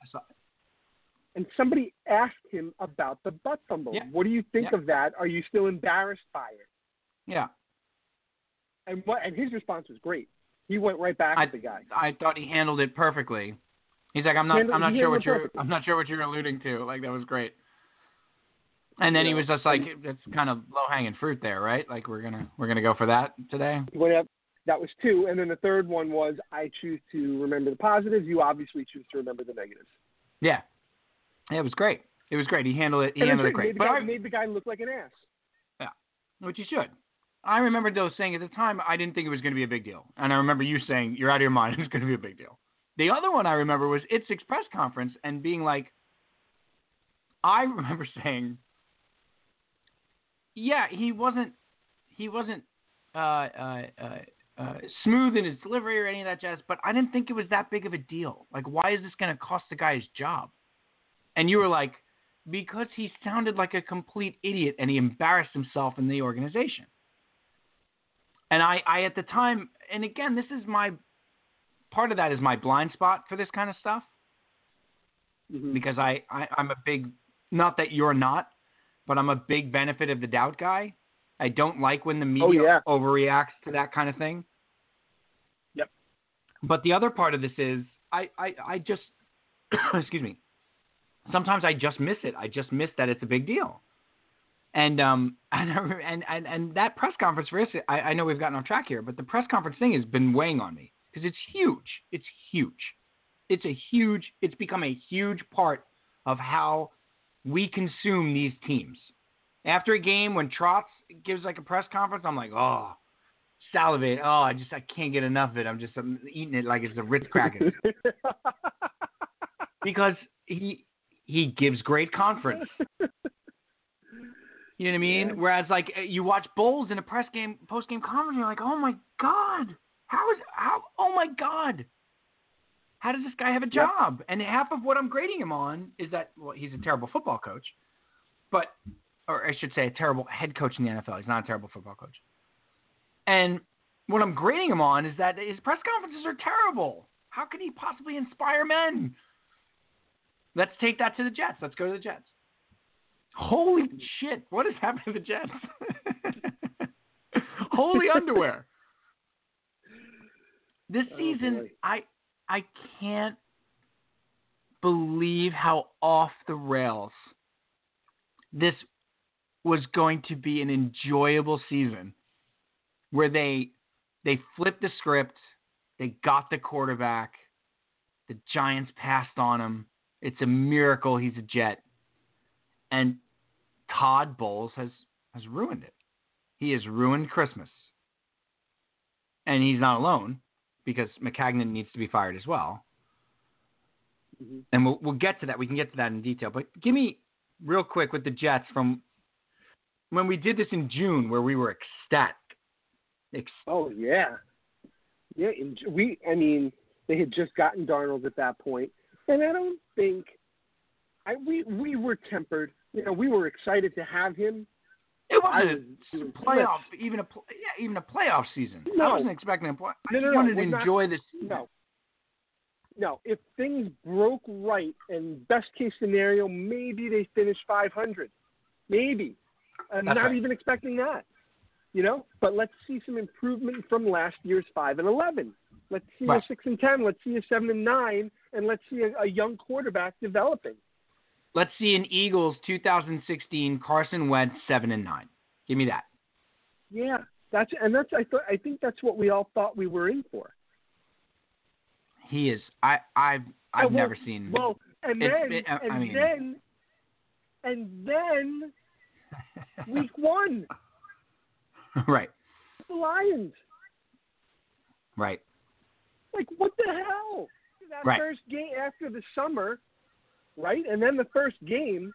I saw it. and somebody asked him about the butt fumble. Yeah. What do you think Yeah. of that? Are you still embarrassed by it? Yeah, And what? And his response was great. He went right back I, at the guy. I thought he handled it perfectly. He's like, I'm not, Handled- I'm not sure what you're, perfectly. I'm not sure what you're alluding to. Like that was great. And then he was just like, that's kind of low hanging fruit there, right? Like we're gonna, we're gonna go for that today. Up. That was two, and then the third one was I choose to remember the positives. You obviously choose to remember the negatives. Yeah, yeah, it was great. It was great. He handled it. He and handled it great. Made the, But guy, I, made the guy look like an ass. Yeah, which he should. I remember though saying at the time I didn't think it was going to be a big deal, and I remember you saying you're out of your mind. It's going to be a big deal. The other one I remember was Idzik's press conference and being like, I remember saying, yeah, he wasn't, he wasn't uh, uh, uh, uh, smooth in his delivery or any of that jazz, but I didn't think it was that big of a deal. Like, why is this going to cost the guy his job? And you were like, because he sounded like a complete idiot and he embarrassed himself in the organization. And I, I at the time, and again, this is my part of that is my blind spot for this kind of stuff Mhm. because I, I I'm a big not that you're not, but I'm a big benefit of the doubt guy. I don't like when the media Oh, yeah. overreacts to that kind of thing. Yep. But the other part of this is I I, I just excuse me. Sometimes I just miss it. I just miss that it's a big deal. And um and and and, and that press conference for us, I, I know we've gotten off track here, but the press conference thing has been weighing on me because it's huge. It's huge. It's a huge. It's become a huge part of how we consume these teams. After a game, when Trotz gives like a press conference, I'm like, oh, salivate. Oh, I just I can't get enough of it. I'm just I'm eating it like it's a Ritz cracker because he he gives great conference. You know what I mean? Yeah. Whereas like eh, you watch Bowles in a press game, post game conference, you're like, oh my god, how is how? Oh my god, how how does this guy have a job? And half of what I'm grading him on is that well, he's a terrible football coach, but or I should say a terrible head coach in the NFL. He's not a terrible football coach. And what I'm grading him on is that his press conferences are terrible. How could he possibly inspire men? Let's take that to the Jets. Let's go to the Jets. Holy shit! What has happened to the Jets? Holy underwear. This Oh, season. I I can't believe how off the rails this was going to be an enjoyable season where they they flipped the script, they got the quarterback, the Giants passed on him. It's a miracle he's a Jet. And Todd Bowles has has ruined it. He has ruined Christmas. And he's not alone because Maccagnan needs to be fired as well. Mhm. And we'll we'll get to that. We can get to that in detail. But give me real quick with the Jets from when we did this in June where we were ecstatic. Ec- Oh yeah, yeah. In, we, I mean, they had just gotten Darnold at that point, and I don't think, I we we were tempered. You know, we were excited to have him. It wasn't was a playoff, even a yeah, even a playoff season. I wasn't expecting a play. I No, just no, no, wanted to not- enjoy the season. No, no. If things broke right, and best case scenario, maybe they finish 500. Maybe. I'm That's not right. even expecting that. You know, but let's see some improvement from last year's five and eleven. Let's see Right. a six and ten. Let's see a seven and nine, and let's see a, a young quarterback developing. Let's see an Eagles 2016 Carson Wentz seven and nine. Give me that. Yeah, that's and that's I thought I think that's what we all thought we were in for. He is. I I've I've well, never seen. Well, and then it- I- I and mean- then and then week one, right. the Lions. Right. Like what the hell? That Right. first game after the summer, right? And then the first game.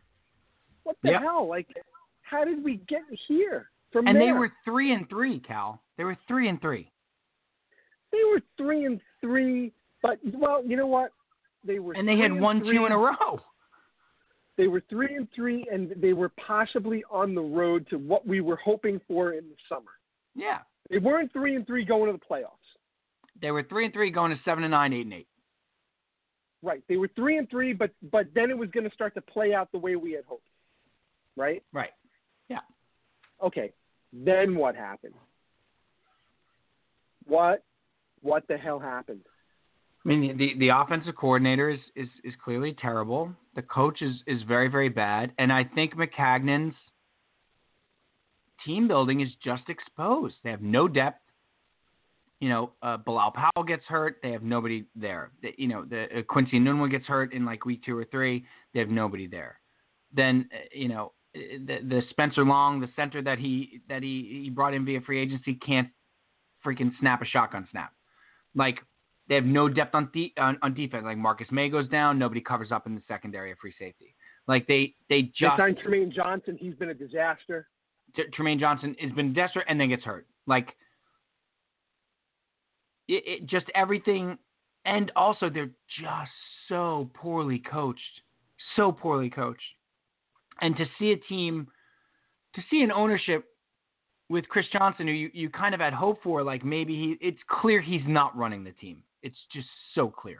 What the Yeah. hell? Like, how did we get here from And they were three and three, Cal. They were three and three. they were three and three, but well, you know what? They were And they had won two in a row. They were three and three, and they were possibly on the road to what we were hoping for in the summer. Yeah. They weren't three and three going to the playoffs. They were three and three going to seven and nine, eight and eight. Right. They were three and three, but but then it was going to start to play out the way we had hoped. Right. Right. Yeah. Okay. Then what happened? What what the hell happened? I mean, the the offensive coordinator is, is, is clearly terrible. The coach is, is very, very bad. And I think Maccagnan's team building is just exposed. They have no depth. You know, uh, Bilal Powell gets hurt. They have nobody there. The, you know, the uh, Quincy Enunwa gets hurt in like week two or three. They have nobody there. Then, uh, you know, uh, the, the Spencer Long, the center that he that he, he brought in via free agency, can't freaking snap a shotgun snap. Like they have no depth on, de- on on defense. Like Marcus Maye goes down, nobody covers up in the secondary of free safety. Like they they They just signed Trumaine Johnson. He's been a disaster. T- Trumaine Johnson has been desperate and then gets hurt. Like it, it just everything, and also they're just so poorly coached, so poorly coached. And to see a team, to see an ownership with Chris Johnson, who you, you kind of had hope for, like maybe he, it's clear he's not running the team. It's just so clear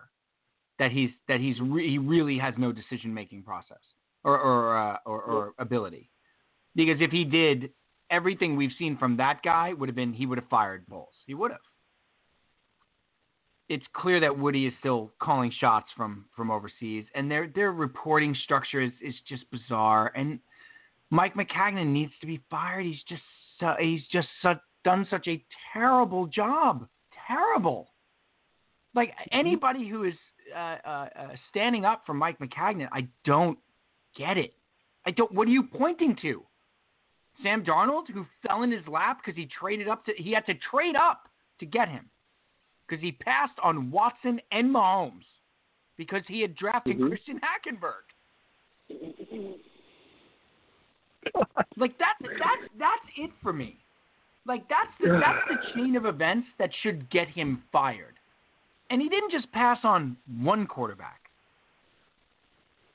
that he's that he's re- he really has no decision making process or or, uh, or or ability. Because if he did, everything we've seen from that guy would have been he would have fired Bowles. He would have. It's clear that Woody is still calling shots from from overseas, and their their reporting structure is, is just bizarre. And Mike Maccagnan needs to be fired. He's just so, he's just done such a terrible job. Terrible. Like anybody who is uh, uh, uh, standing up for Mike Maccagnan, I don't get it. I don't. What are you pointing to? Sam Darnold, who fell in his lap because he traded up to he had to trade up to get him because he passed on Watson and Mahomes because he had drafted Mhm. Christian Hackenberg. Like that's that's that's it for me. Like that's the that's the chain of events that should get him fired. And he didn't just pass on one quarterback.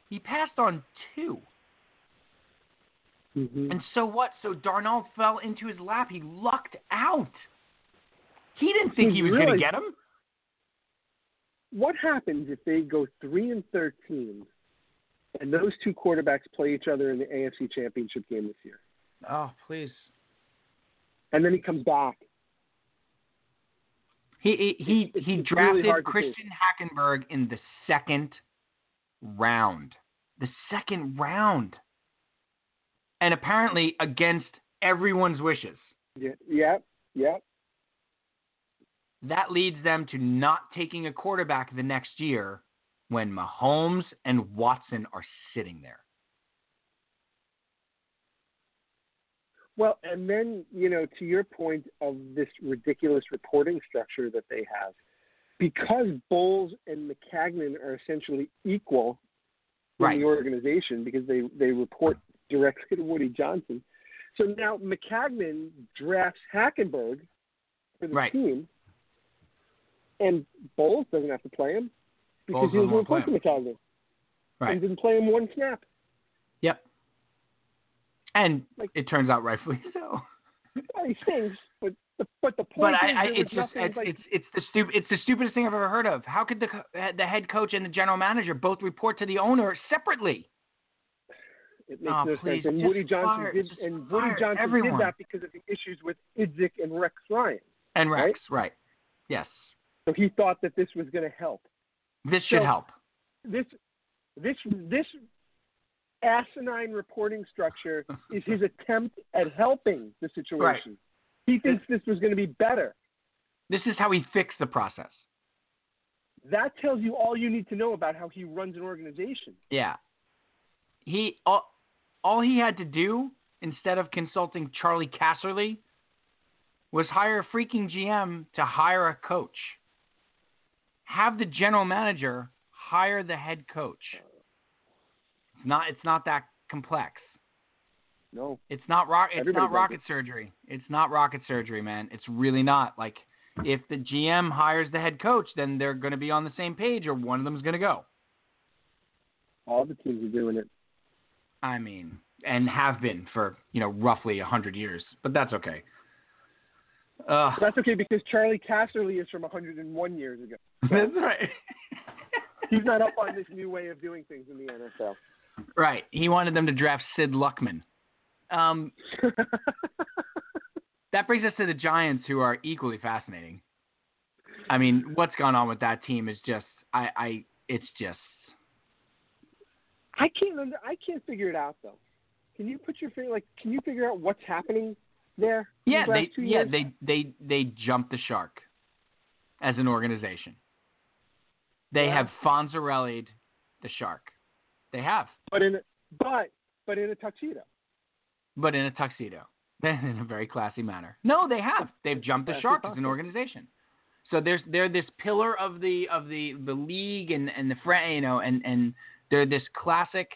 He passed on 2 Mhm. And so what? So Darnold fell into his lap. He lucked out. He didn't think He he was going to get him. What happens if they go three and thirteen, and those two quarterbacks play each other in the AFC Championship game this year, Oh, please. and then he comes back? He he he, It's- he it's really drafted hard Christian Hackenberg in the second round. The second round. And apparently against everyone's wishes. Yeah, yeah, yeah. That leads them to not taking a quarterback the next year when Mahomes and Watson are sitting there. Well, and then, you know, to your point of this ridiculous reporting structure that they have, because Bowles and Maccagnan are essentially equal in the organization because they, they report directly to Woody Johnson. So now Maccagnan drafts Hackenberg for the Right. team, and Bowles doesn't have to play him because Bowles he was doesn't wanna play replacing Maccagnan Right. and didn't play him one snap. And Like- it turns out rightfully so. He stinks, but the, but the point I, is I was it's just it's, like it's it's the stupid it's the stupidest thing I've ever heard of. How could the the head coach and the general manager both report to the owner separately? It makes Oh, no please, sense. And Woody Johnson fire- did, and Woody Johnson everyone. did that because of the issues with Idzik and Rex Ryan. And Right? Rex, right? Yes, So he thought that this was going to help. this should So- help. This, this, this asinine reporting structure is his attempt at helping the situation. He thinks this was going to be better. This is how he fixed the process. That tells you all you need to know about how he runs an organization. Yeah. He all, all he had to do instead of consulting Charlie Casserly was hire a freaking GM to hire a coach. Have the general manager hire the head coach. It's not it's not that complex. No, It's not rock it's Everybody not rocket surgery. It's not rocket surgery, man. It's really not. Like if the GM hires the head coach, then they're going to be on the same page or one of them's going to go. all the teams are doing it. I mean, and have been for you know roughly a hundred years, but that's okay. Uh, That's okay because Charlie Casserly is from 101 years ago. that's right. He's not up on this new way of doing things in the NFL. Right. He wanted them to draft Sid Luckman. Um, that brings us to the Giants, who are equally fascinating. I mean, what's gone on with that team is just, I, I, it's just, I can't under, I can't figure it out though. Can you put your finger like? Can you figure out what's happening there? yeah, they, yeah, they, they, they jumped the shark as an organization. They Yeah. have Fonzarelli'd the shark. They have. But in a, but but in a tuxedo. but in a tuxedo, in a very classy manner. No, they have. They've jumped the shark as an organization. So there's they're this pillar of the of the the league and and the you know and and they're this classic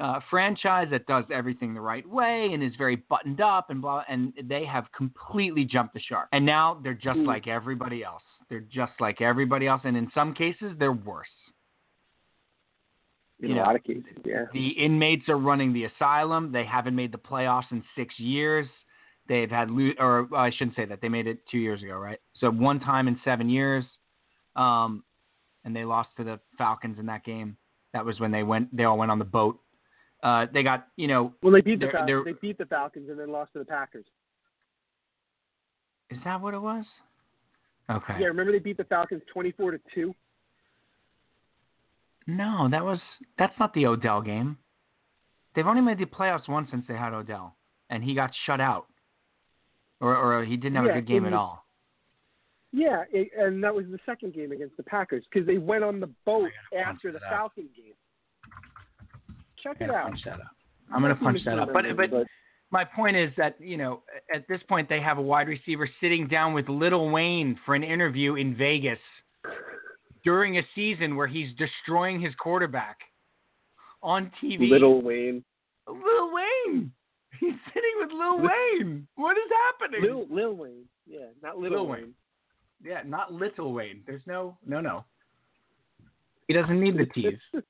uh, franchise that does everything the right way and is very buttoned up and blah and they have completely jumped the shark and now they're just Mm. like everybody else. They're just like everybody else and in some cases they're worse. In You a know, lot of cases, yeah. The inmates are running the asylum. They haven't made the playoffs in six years. They've had, lo- or I shouldn't say that. They made it two years ago, right? So one time in seven years, um, and they lost to the Falcons in that game. That was when they went. They all went on the boat. Uh, they got, you know, Well, they beat the Fal- they beat the Falcons and then lost to the Packers. is that what it was? Okay. Yeah, remember they beat the Falcons 24 to two. No, that was that's not the Odell game. They've only made the playoffs once since they had Odell, and he got shut out, or or he didn't have Yeah, a good game at all. Yeah, it, and that was the second game against the Packers because they went on the boat after the punch that out. Falcon game. Check it out. punch that up. I'm gonna punch that up. But but my point is that you know at this point they have a wide receiver sitting down with Little Wayne for an interview in Vegas during a season where he's destroying his quarterback on TV. Little Wayne, Lil Wayne. He's sitting with Lil Lil- Wayne. What is happening? Lil Lil Wayne, yeah, not Little Lil Wayne. Wayne. Yeah, not little Wayne. There's no, no, no. He doesn't need the tease.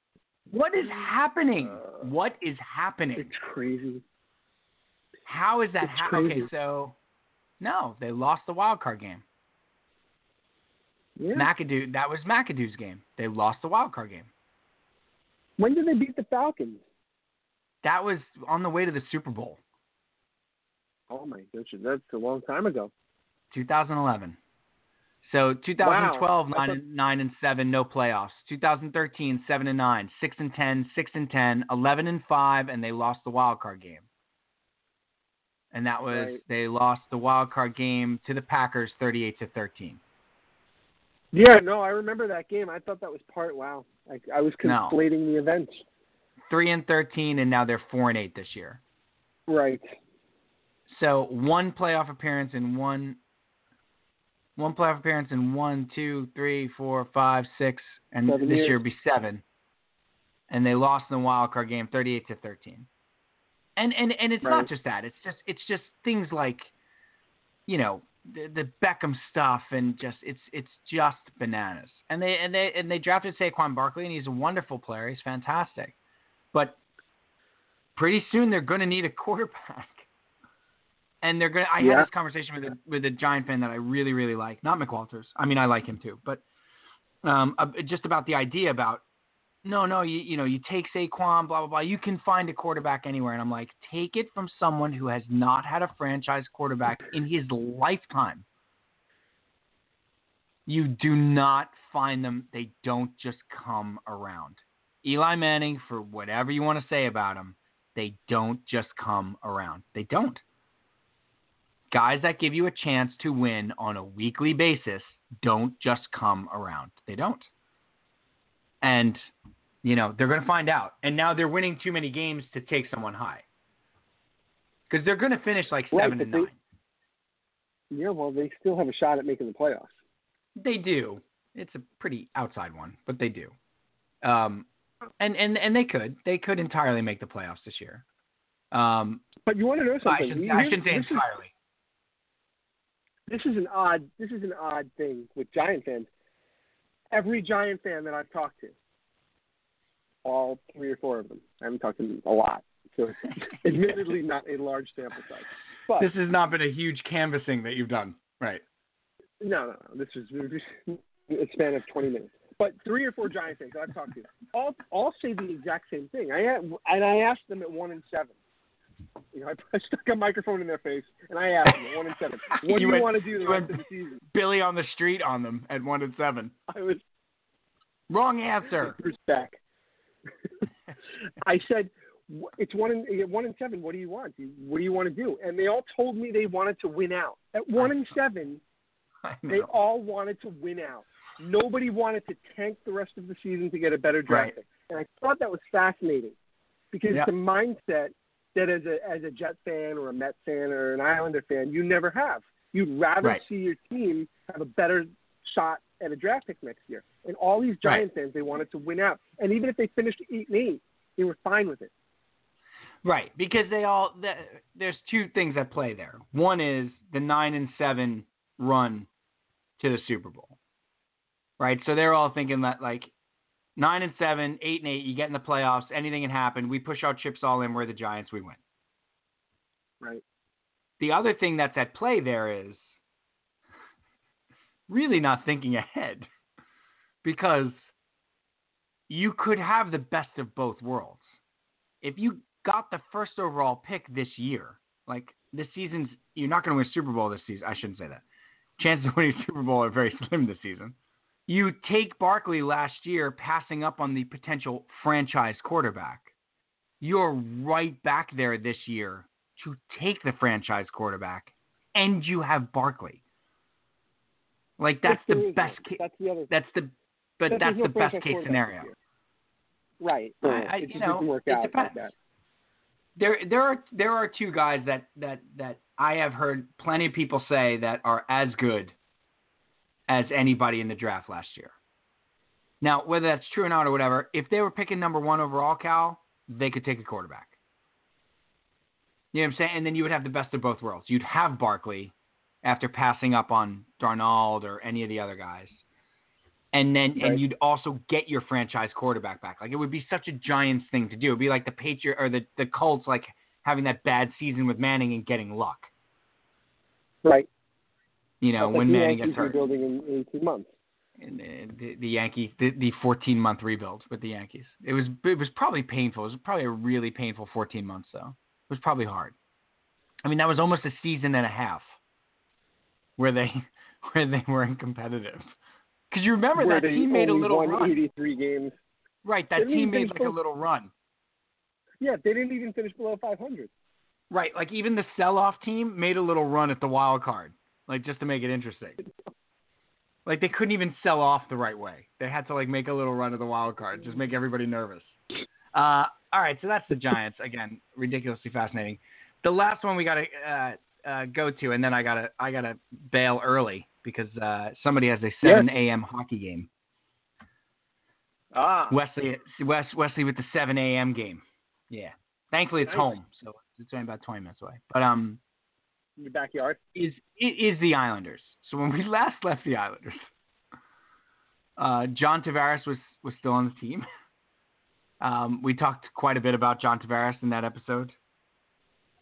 what is happening? Uh, what is happening? It's crazy. How is that? happening? Okay, so no, they lost the wild card game. Yeah. McAdoo, that was McAdoo's game. They lost the wild card game. when did they beat the Falcons? That was on the way to the Super Bowl, Oh my goodness, that's a long time ago. 2011. So 2012, Wow. Nine thought- and nine and seven, no playoffs. 2013, seven and nine, six and 10, six and 10, 11 and five, and they lost the wild card game. And that was Right. they lost the wild card game to the Packers, 38 to 13. Yeah, no, I remember that game. I thought that was part. Wow, I, I was No. conflating the events. Three and 13, and now they're four and eight this year. Right. So one playoff appearance and one one playoff appearance in one, two, three, four, five, six, and Seven this years. year would be seven. And they lost in the wild card game, thirty-eight to thirteen. And and and it's Right. not just that. It's just it's just things like, you know, the, the Beckham stuff and just it's it's just bananas. And they and they and they drafted Saquon Barkley and he's a wonderful player. He's fantastic, but pretty soon they're going to need a quarterback. And they're gonna. I Yeah. had this conversation with a with a Giant fan that I really really like. Not McWalters. I mean, I like him too, but um, uh, just about the idea about no, no, you you know, you take Saquon, blah blah blah. You can find a quarterback anywhere, and I'm like, take it from someone who has not had a franchise quarterback in his lifetime. You do not find them. They don't just come around. Eli Manning, for whatever you want to say about him, they don't just come around. They don't. Guys that give you a chance to win on a weekly basis don't just come around. They don't. And, you know, they're going to find out. And now they're winning too many games to take someone high. Because they're going to finish like Right, seven but and they- nine. Yeah, well, they still have a shot at making the playoffs. They do. It's a pretty outside one, but they do. Um, and, and and they could they could entirely make the playoffs this year. Um, But you want to know but I something? shouldn't, I shouldn't say this is- entirely. this is an odd this is an odd thing with Giant fans. Every Giant fan that I've talked to, all three or four of them, I haven't talked to them a lot, so admittedly not a large sample size. But This has not been a huge canvassing that you've done, right? no, no, no, this is a span of twenty minutes. But three or four Giant fans that I've talked to, all all say the exact same thing. I and I asked them at one and seven. You know, I, I stuck a microphone in their face and I asked them one and seven, what do you went- want to do the rest of the season? Billy on the street on them at one and seven. I was Wrong answer. Bruce back. I said, it's one and one and seven. What do you want? What do you want to do? And they all told me they wanted to win out. At one and seven, they all wanted to win out. Nobody wanted to tank the rest of the season to get a better draft Right. pick. And I thought that was fascinating because it's a mindset that as a as a Jet fan or a Met fan or an Islander fan, you never have. You'd rather Right. see your team have a better shot at a draft pick next year. And all these Giant fans, they wanted to win out. And even if they finished eight and eight, they were fine with it. Right, because they all the, there's two things at play there. One is the nine and seven run to the Super Bowl, right? So they're all thinking that like nine and seven, eight and eight, you get in the playoffs, anything can happen. We push our chips all in. We're the Giants. We win. Right. The other thing that's at play there is really not thinking ahead, because you could have the best of both worlds. If you got the first overall pick this year, like this season's, you're not going to win Super Bowl this season. I shouldn't say that. Chances of winning Super Bowl are very slim this season. You take Barkley last year, passing up on the potential franchise quarterback. You're right back there this year to take the franchise quarterback, and you have Barkley. Like that's the best. one. Ca- That's the other. that's the, but that that's the best case scenario. Right. I- I- it you know, work it out depends. like that. there there are there are two guys that that that I have heard plenty of people say that are as good as anybody in the draft last year. Now, whether that's true or not or whatever, if they were picking number one overall, Cal, they could take a quarterback. You know what I'm saying? And then you would have the best of both worlds. You'd have Barkley, after passing up on Darnold or any of the other guys. And then Right. and you'd also get your franchise quarterback back. Like it would be such a Giants thing to do. It'd be like the Patriot or the the Colts like having that bad season with Manning and getting luck. Right. You know, That's when the Manning Yankees gets hurt. rebuilding in 18 months. and the, the Yankee the, the 14 month rebuild with the Yankees. It was it was probably painful. It was probably a really painful 14 months though. It was probably hard. I mean, that was almost a season and a half where they where they weren't competitive. Because you remember where that team made a little run, 83 games. right? That team made like a little run, Yeah, they didn't even finish below 500. right? Like even the sell-off team made a little run at the wild card, like just to make it interesting. Like they couldn't even sell off the right way. They had to like make a little run of the wild card, just make everybody nervous. Uh, all right, so that's the Giants again. Ridiculously fascinating. The last one we got to uh, uh, go to, and then I gotta I gotta bail early because uh, somebody has a 7 a.m. hockey game. Ah. Wesley Wes, Wesley with the 7 a.m. game. Yeah. Thankfully it's Nice. home, so it's only about 20 minutes away. But um, In your backyard. is it is the Islanders. So when we last left the Islanders, uh, John Tavares was was still on the team. Um, we talked quite a bit about John Tavares in that episode.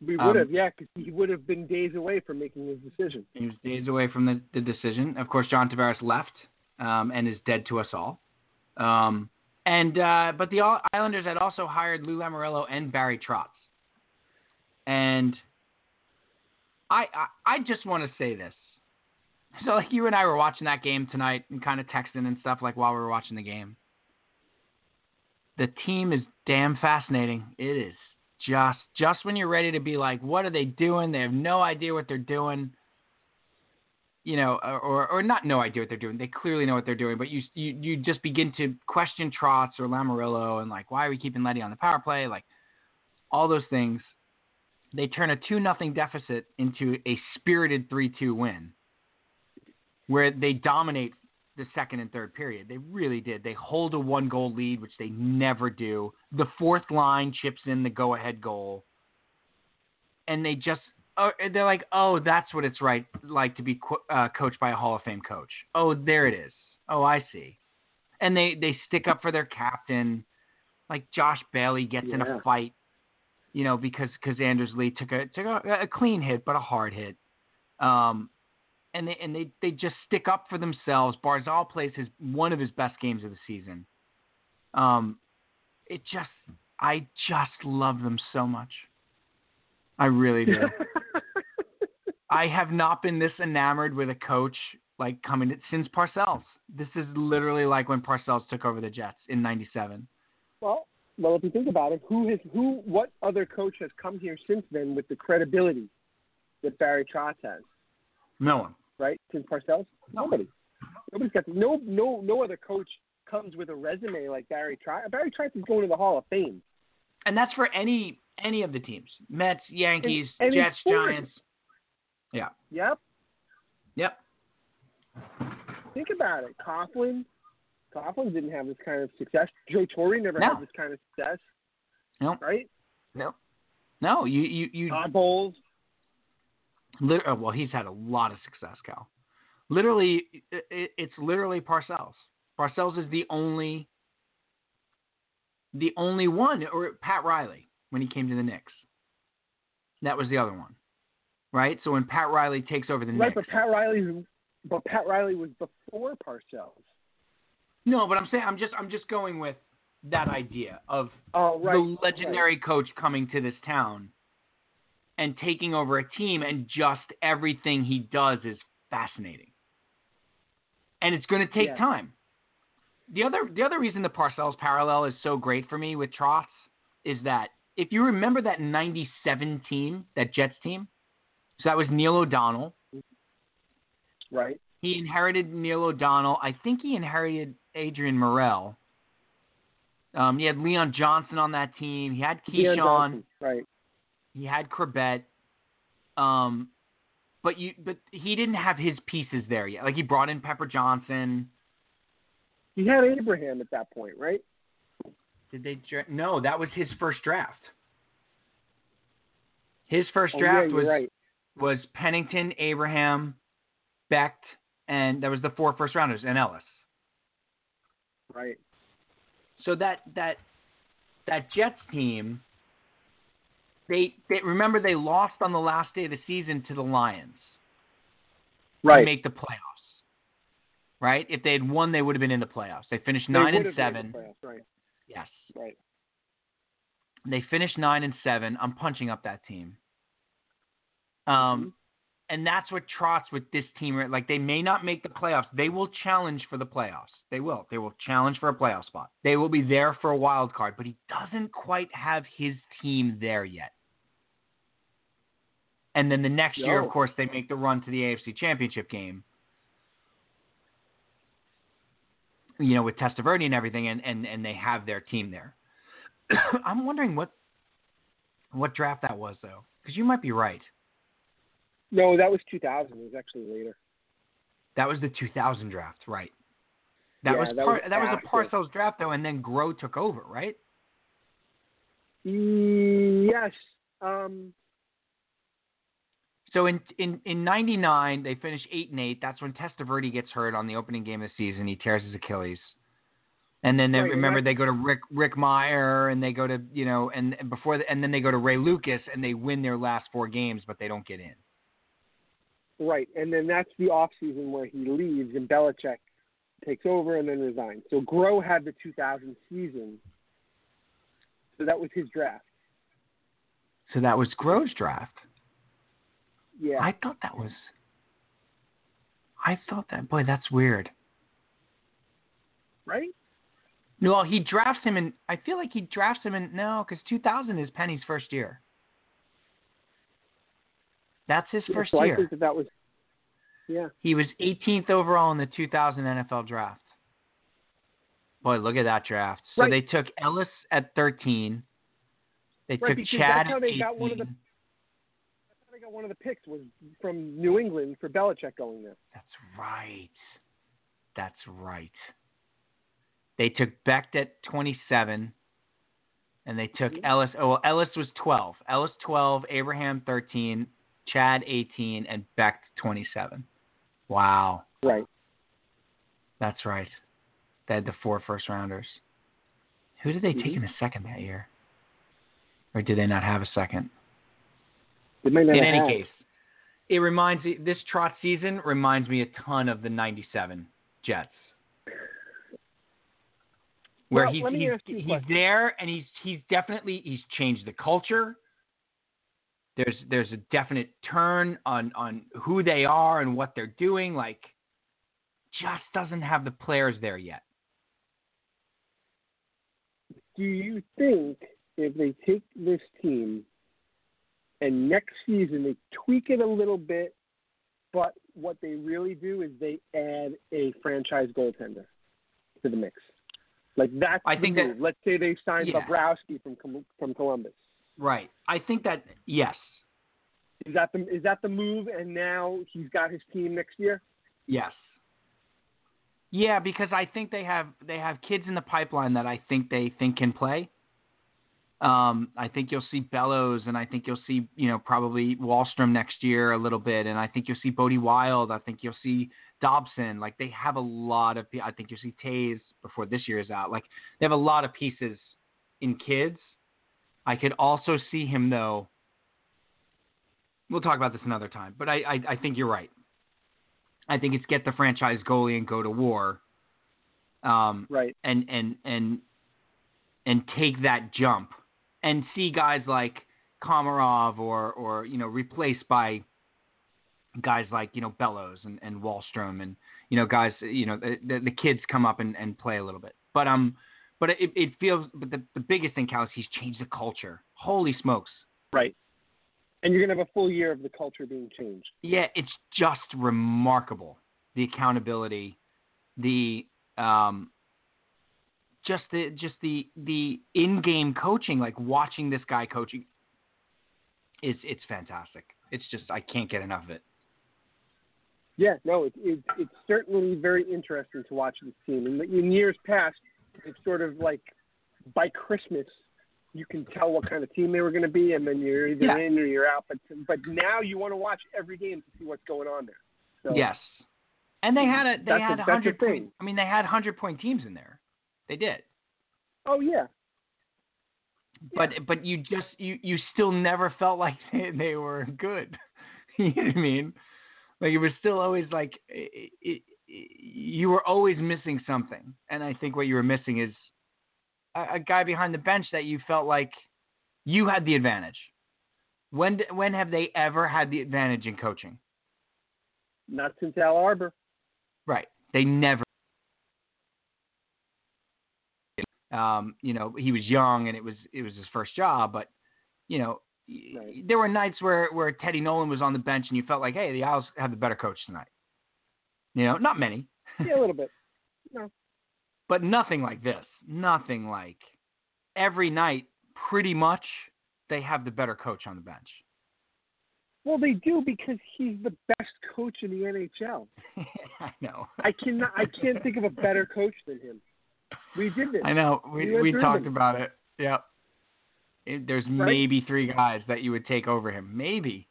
We Um, would have, yeah, because he would have been days away from making his decision. He was days away from the, the decision. Of course, John Tavares left um, and is dead to us all. Um, and uh, but the Islanders had also hired Lou Lamoriello and Barry Trotz. And I I, I just want to say this. So like you and I were watching that game tonight and kind of texting and stuff like while we were watching the game. The team is damn fascinating. It is just just when you're ready to be like, what are they doing? They have no idea what they're doing. You know, or or not no idea what they're doing. They clearly know what they're doing, but you you you just begin to question Trotz or Lamoriello and like, why are we keeping Letty on the power play? Like all those things. They turn a two nothing deficit into a spirited three two win, where they dominate the second and third period. They really did. They hold a one goal lead, which they never do. The fourth line chips in the go ahead goal. And they just, uh, they're like, oh, that's what it's right like to be co- uh, coached by a Hall of Fame coach. Oh, there it is. Oh, I see. And they, they stick up for their captain. Like Josh Bailey gets in a fight, you know, because because Anders Lee took a took a, a clean hit, but a hard hit. Um, and they and they, they just stick up for themselves. Barzal plays his one of his best games of the season. Um, it just I just love them so much. I really do. I have not been this enamored with a coach like coming since Parcells. This is literally like when Parcells took over the Jets in '97. well, well, if you think about it, who has who? What other coach has come here since then with the credibility that Barry Trotz has? No one. Right since Parcells, nobody. Nobody's got no no no other coach comes with a resume like Barry Trotz. Barry Trotz is going to the Hall of Fame. And that's for any any of the teams: Mets, Yankees, any Jets. Giants. Yeah. Yep. Yep. Think about it. Coughlin, Coughlin didn't have this kind of success. Joe Torre never No. had this kind of success. No. Right? No. No. You you you. Todd Bowles. Lit- uh, well, he's had a lot of success, Cal. Literally, it, it, it's literally Parcells. Parcells is the only, the only one, or Pat Riley when he came to the Knicks. That was the other one, right? So when Pat Riley takes over the Right, Knicks, but Pat Riley, but Pat Riley was before Parcells. No, but I'm saying I'm just I'm just going with that idea of Oh, right. the legendary coach coming to this town and taking over a team and just everything he does is fascinating. And it's going to take Yeah. time. The other the other reason the Parcells parallel is so great for me with Trotz is that if you remember that 97 team, that Jets team, so that was Neil O'Donnell. Right. He inherited Neil O'Donnell. I think he inherited Adrian Murrell. Um, he had Leon Johnson on that team. He had Keyshawn. Johnson, Right. He had Chrebet. Um, but you, but he didn't have his pieces there yet. Like he brought in Pepper Johnson. He had Abraham at that point, right? Did they? dra- No, that was his first draft. His first Oh, yeah, draft was right. was Pennington, Abraham, Becht, and that was the four first rounders and Ellis. Right. So that that that Jets team, they they remember they lost on the last day of the season to the Lions to Right. make the playoffs. Right? If they had won, they would have been in the playoffs. They finished They nine and seven. playoffs, Right. Yes. Right. They finished nine and seven. I'm punching up that team. Um, Mhm. And that's what Trotz with this team. Like they may not make the playoffs. They will challenge for the playoffs. They will. They will challenge for a playoff spot. They will be there for a wild card. But he doesn't quite have his team there yet. And then the next year, of course, they make the run to the AFC Championship game. You know, with Testaverde and everything, and, and, and they have their team there. I'm wondering what what draft that was though, because you might be right. No, that was 2000. It was actually later. That was the 2000 draft, right? That Yeah, was that part, was that was a Parcells draft though, and then Groh took over, right? Yes. Um, So in in in '99 they finished eight and eight. That's when Testaverde gets hurt on the opening game of the season. He tears his Achilles, and then they Right, remember they go to Rick Rick Mirer and they go to you know and, and before the, and then they go to Ray Lucas and they win their last four games, but they don't get in. Right. And then that's the off season where he leaves and Belichick takes over and then resigns. So Groh had the 2000 season. So that was his draft. So that was Groh's draft. Yeah. I thought that was. I thought that boy, that's weird. right? No, he drafts him in. I feel like he drafts him in. No, because 2000 is Penny's first year. That's his first so I year. think that that was. Yeah. He was 18th overall in the 2000 NFL draft. Boy, look at that draft. So Right. they took Ellis at 13. They Right, took Chad that's how at they 18. got one of the- I got one of the picks was from New England for Belichick going there. That's right. That's right. They took Becht at 27, and they took Mhm. Ellis. Oh, well, Ellis was 12. Ellis 12, Abraham 13, Chad 18, and Becht 27. Wow, Right. that's right. They had the four first rounders. Who did they take Mhm. in the second that year? Or did they not have a second? It may not in any had. case, it reminds me. This trot season reminds me a ton of the '97 Jets, where Well, he's he's, ask you a he's there and he's he's definitely he's changed the culture. There's there's a definite turn on on who they are and what they're doing. Like, just doesn't have the players there yet. Do you think if they take this team and next season they tweak it a little bit, but what they really do is they add a franchise goaltender to the mix? Like that's I think that- Let's say they signed Yeah. Bobrovsky from from Columbus. Right. I think that yes, Is that the is that the move? And now he's got his team next year. Yes. Yeah, because I think they have they have kids in the pipeline that I think they think can play. Um, I think you'll see Bellows, and I think you'll see you know probably Wahlstrom next year a little bit, and I think you'll see Bode Wilde. I think you'll see Dobson. Like they have a lot of. I think you'll see Tays before this year is out. Like they have a lot of pieces in kids. I could also see him though. We'll talk about this another time, but I, I, I think you're right. I think it's get the franchise goalie and go to war, um, Right. and and and and take that jump, and see guys like Komarov or or you know replaced by guys like you know Bellows and, and Wahlstrom and you know guys you know the, the, the kids come up and, and play a little bit, but um, but it, it feels but the the biggest thing, Cal, is he's changed the culture. Holy smokes! Right. And you're gonna have a full year of the culture being changed. Yeah, it's just remarkable the accountability, the um, just the just the the in-game coaching, like watching this guy coaching. It's it's fantastic. It's just I can't get enough of it. Yeah, no, it, it, it's certainly very interesting to watch this team. In, in years past, it's sort of like by Christmas, you can tell what kind of team they were going to be, and then you're either Yeah. in or you're out. But but now you want to watch every game to see what's going on there. So, Yes. And they mm-hmm. had a they That's a- had that's hundred point. thing. I mean, they had hundred point teams in there. They did. Oh yeah. But but you just you you still never felt like they, they were good. you know what I mean? Like it was still always like it, it, it, you were always missing something, and I think what you were missing is a, a guy behind the bench that you felt like you had the advantage. When when have they ever had the advantage in coaching? Not since Al Arbour. Right. They never. Um, you know, he was young and it was it was his first job, but you know, Right. there were nights where where Teddy Nolan was on the bench and you felt like, hey, the Owls have the better coach tonight. You know, not many, Yeah, a little bit. No. but nothing like this. Nothing like every night, pretty much, they have the better coach on the bench. Well, they do because he's the best coach in the NHL. I know. I cannot. I can't think of a better coach than him. We did this. I know. We We we talked them. about it. Yep. It, there's Right? maybe three guys that you would take over him. Maybe.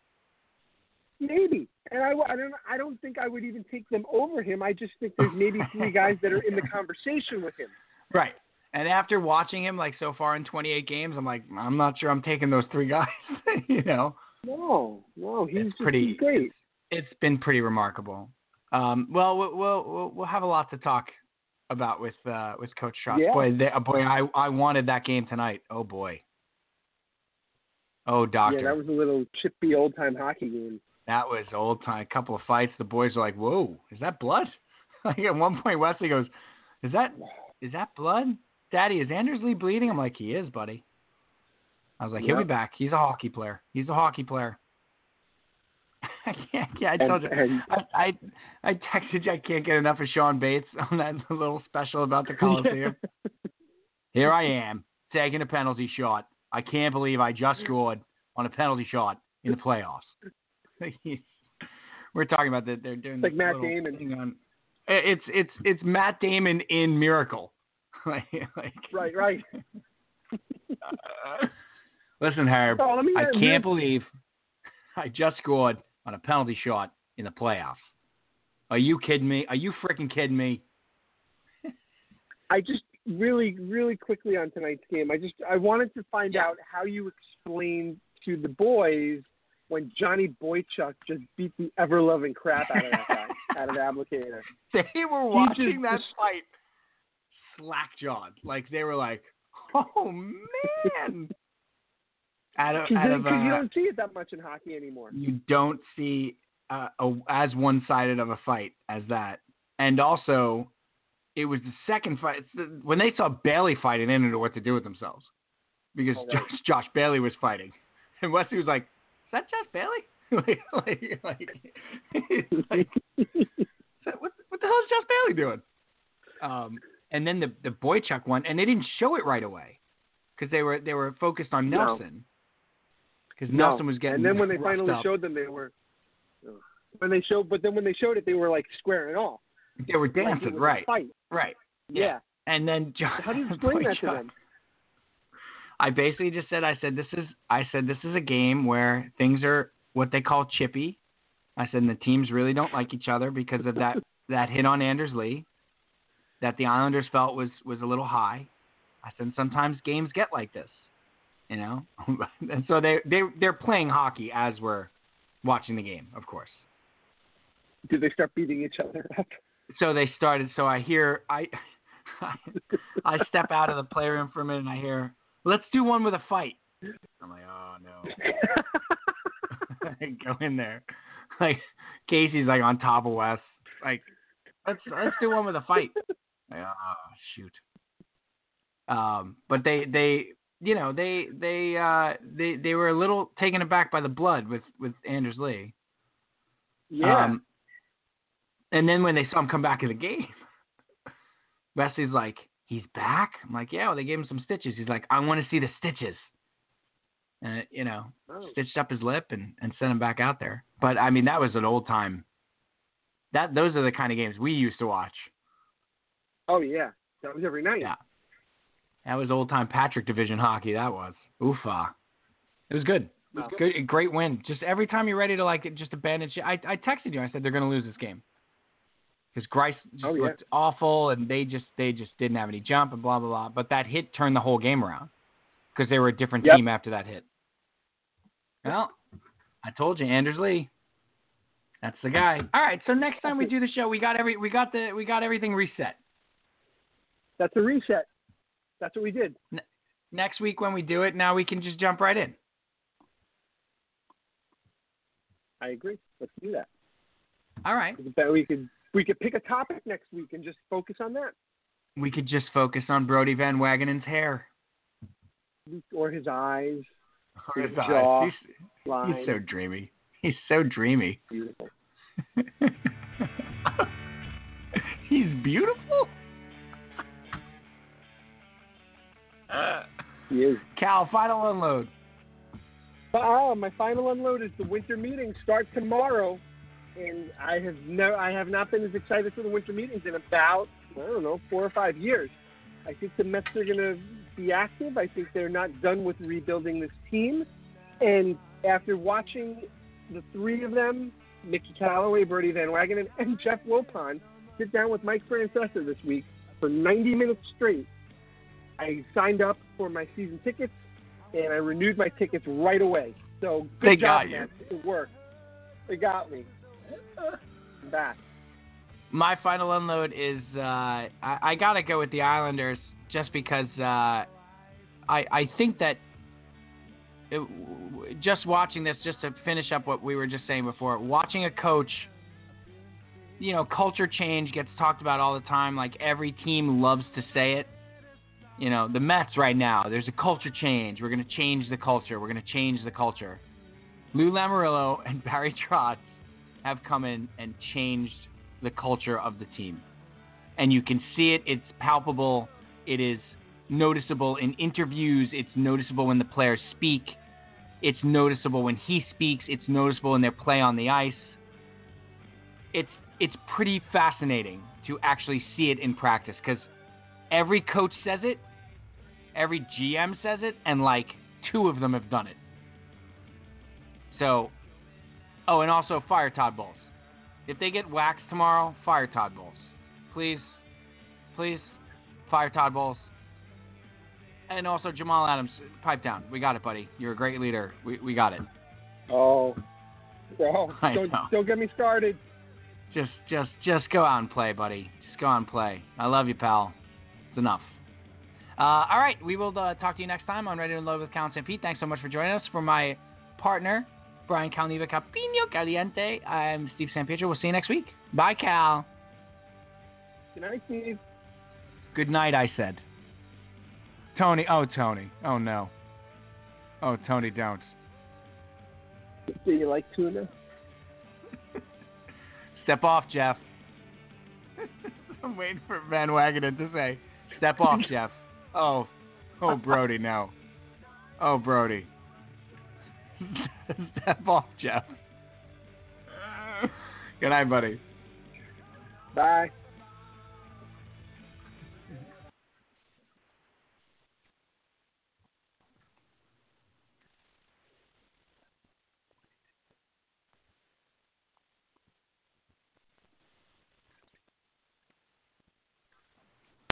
Maybe, and I, I don't. I don't think I would even take them over him. I just think there's maybe three guys that are in the conversation with him. Right. And after watching him like so far in 28 games, I'm like, I'm not sure I'm taking those three guys. you know, No, no, he's It's pretty- great. it's been pretty remarkable. Um, well, we'll we'll we'll have a lot to talk about with uh, with Coach Trotz. Yeah. Boy, they, boy, I I wanted that game tonight. Oh boy. Oh doctor. Yeah, that was a little chippy old time hockey game. That was old time. A couple of fights. The boys are like, "Whoa, is that blood?" Like at one point, Wesley goes, "Is that is that blood, Daddy? Is Anders Lee bleeding?" I'm like, "He is, buddy." I was like, "He'll be back. He's a hockey player. He's a hockey player." I can't. Yeah, I told you. And, and I, I I texted you. I can't get enough of Shawn Bates on that little special about the Coliseum. Here I am taking a penalty shot. I can't believe I just scored on a penalty shot in the playoffs. We're talking about that they're doing Like Matt Damon. on. It's it's it's Matt Damon in Miracle. like, like right, right. uh, listen, Herb. Oh. I can't believe I just scored on a penalty shot in the playoffs. Are you kidding me? Are you freaking kidding me? I just really, really quickly on tonight's game. I just I wanted to find Yeah. out how you explain to the boys when Johnny Boychuk just beat the ever loving crap out of that guy, out of Applicator. They were watching that fight slack jawed. Like they were like, Oh man Out of, Because out of, you uh, don't see it that much in hockey anymore. you don't see uh, a, as one sided of a fight as that. And also, it was the second fight. The, when they saw Bailey fighting, they didn't know what to do with themselves because Oh, right. Josh, Josh Bailey was fighting, and Wesley was like, "Is that Josh Bailey?" like, like, like, like, what, what the hell is Josh Bailey doing? Um, and then the the Boychuk one, and they didn't show it right away because they were they were focused on Nelson because No. Nelson was getting and then when they finally up. showed them, they were when they showed. But then when they showed it, they were like squaring off. They were dancing, a right? Right. Yeah. And then John, How do you explain that to Boychuk- them? I basically just said, I said this is, I said this is a game where things are what they call chippy. I said and the teams really don't like each other because of that that hit on Anders Lee, that the Islanders felt was was a little high. I said sometimes games get like this, you know, and so they they they're playing hockey as we're watching the game, of course. Did they start beating each other up? so they started. So I hear I, I step out of the playroom for a minute and I hear, "Let's do one with a fight." I'm like, "Oh no!" Go in there, like Casey's like on top of Wes, like, "Let's let's do one with a fight." Like, oh shoot. Um, but they they you know they they uh they they were a little taken aback by the blood with with Anders Lee. yeah. Um, and then when they saw him come back in the game, Wesley's like, "He's back." I'm like, "Yeah." Well, they gave him some stitches. He's like, "I want to see the stitches." And you know, Oh. stitched up his lip and and sent him back out there. But I mean, that was an old time. That those are the kind of games we used to watch. oh yeah. That was every night. Yeah. That was old time Patrick Division hockey. That was. Oofa. Ah. It was good. It was Wow. good. Great win. Just every time you're ready to like just abandon shit. I, I texted you. I said they're going to lose this game because Greiss just Oh, yeah. looked awful and they just they just didn't have any jump and blah blah blah. But that hit turned the whole game around because they were a different Yep. team after that hit. Well, I told you, Anders Lee. That's the guy. All right. So next time we do the show, we got every we got the we got everything reset. That's a reset. That's what we did. Next week when we do it, now we can just jump right in. I agree. Let's do that. All right. We could, we could we could pick a topic next week and just focus on that, We could just focus on Brody Van Wagenen's hair. or his eyes, His his eyes. He's, line. he's so dreamy. He's so dreamy. beautiful. he's beautiful. Uh, He is. Cal, final unload. Ah, my final unload is the winter meetings start tomorrow, and I have no, I have not been as excited for the winter meetings in about I don't know four or five years. I think the Mets are going to be active. I think they're not done with rebuilding this team, and after watching the three of them, Mickey Callaway, Brody Van Wagenen, and Jeff Wilpon, sit down with Mike Francesa this week for 90 minutes straight, I signed up for my season tickets and I renewed my tickets right away. So good They job, got you. Matt. It worked. They got me. I'm back. My final unload is uh, I, I gotta go with the Islanders just because uh, I I think that it, just watching this just to finish up what we were just saying before, watching a coach, you know, culture change gets talked about all the time. Like every team loves to say it. You know, the Mets right now, there's a culture change. We're gonna change the culture. We're gonna change the culture. Lou Lamoriello and Barry Trotz have come in and changed the culture of the team. And you can see it, it's palpable, it is noticeable in interviews, it's noticeable when the players speak, it's noticeable when he speaks, it's noticeable in their play on the ice. It's it's pretty fascinating to actually see it in practice cuz every coach says it, every GM says it and like two of them have done it. So, oh, and also fire Todd Bowles. If they get waxed tomorrow, fire Todd Bowles. Please, please, fire Todd Bowles. And also Jamal Adams, pipe down. We got it, buddy. You're a great leader. We we got it. Oh, I don't, don't get me started. Just just just go out and play, buddy. Just go out and play. I love you, pal. It's enough. Uh, all right, we will uh, talk to you next time on Ready to Load with Cal and Sanpete. Thanks so much for joining us. For my partner, Brian Calneva Capino Caliente, I'm Steve San Pietro. We'll see you next week. Bye, Cal. Good night, Steve. Good night, I said. Tony, oh, Tony. Oh, no. Oh, Tony, don't. Do you like tuna? Step off, Jeff. I'm waiting for Van Wagenen to say, step off, Jeff. Oh, oh, Brody, no. Oh, Brody. step off, Jeff. Good night, buddy. Bye.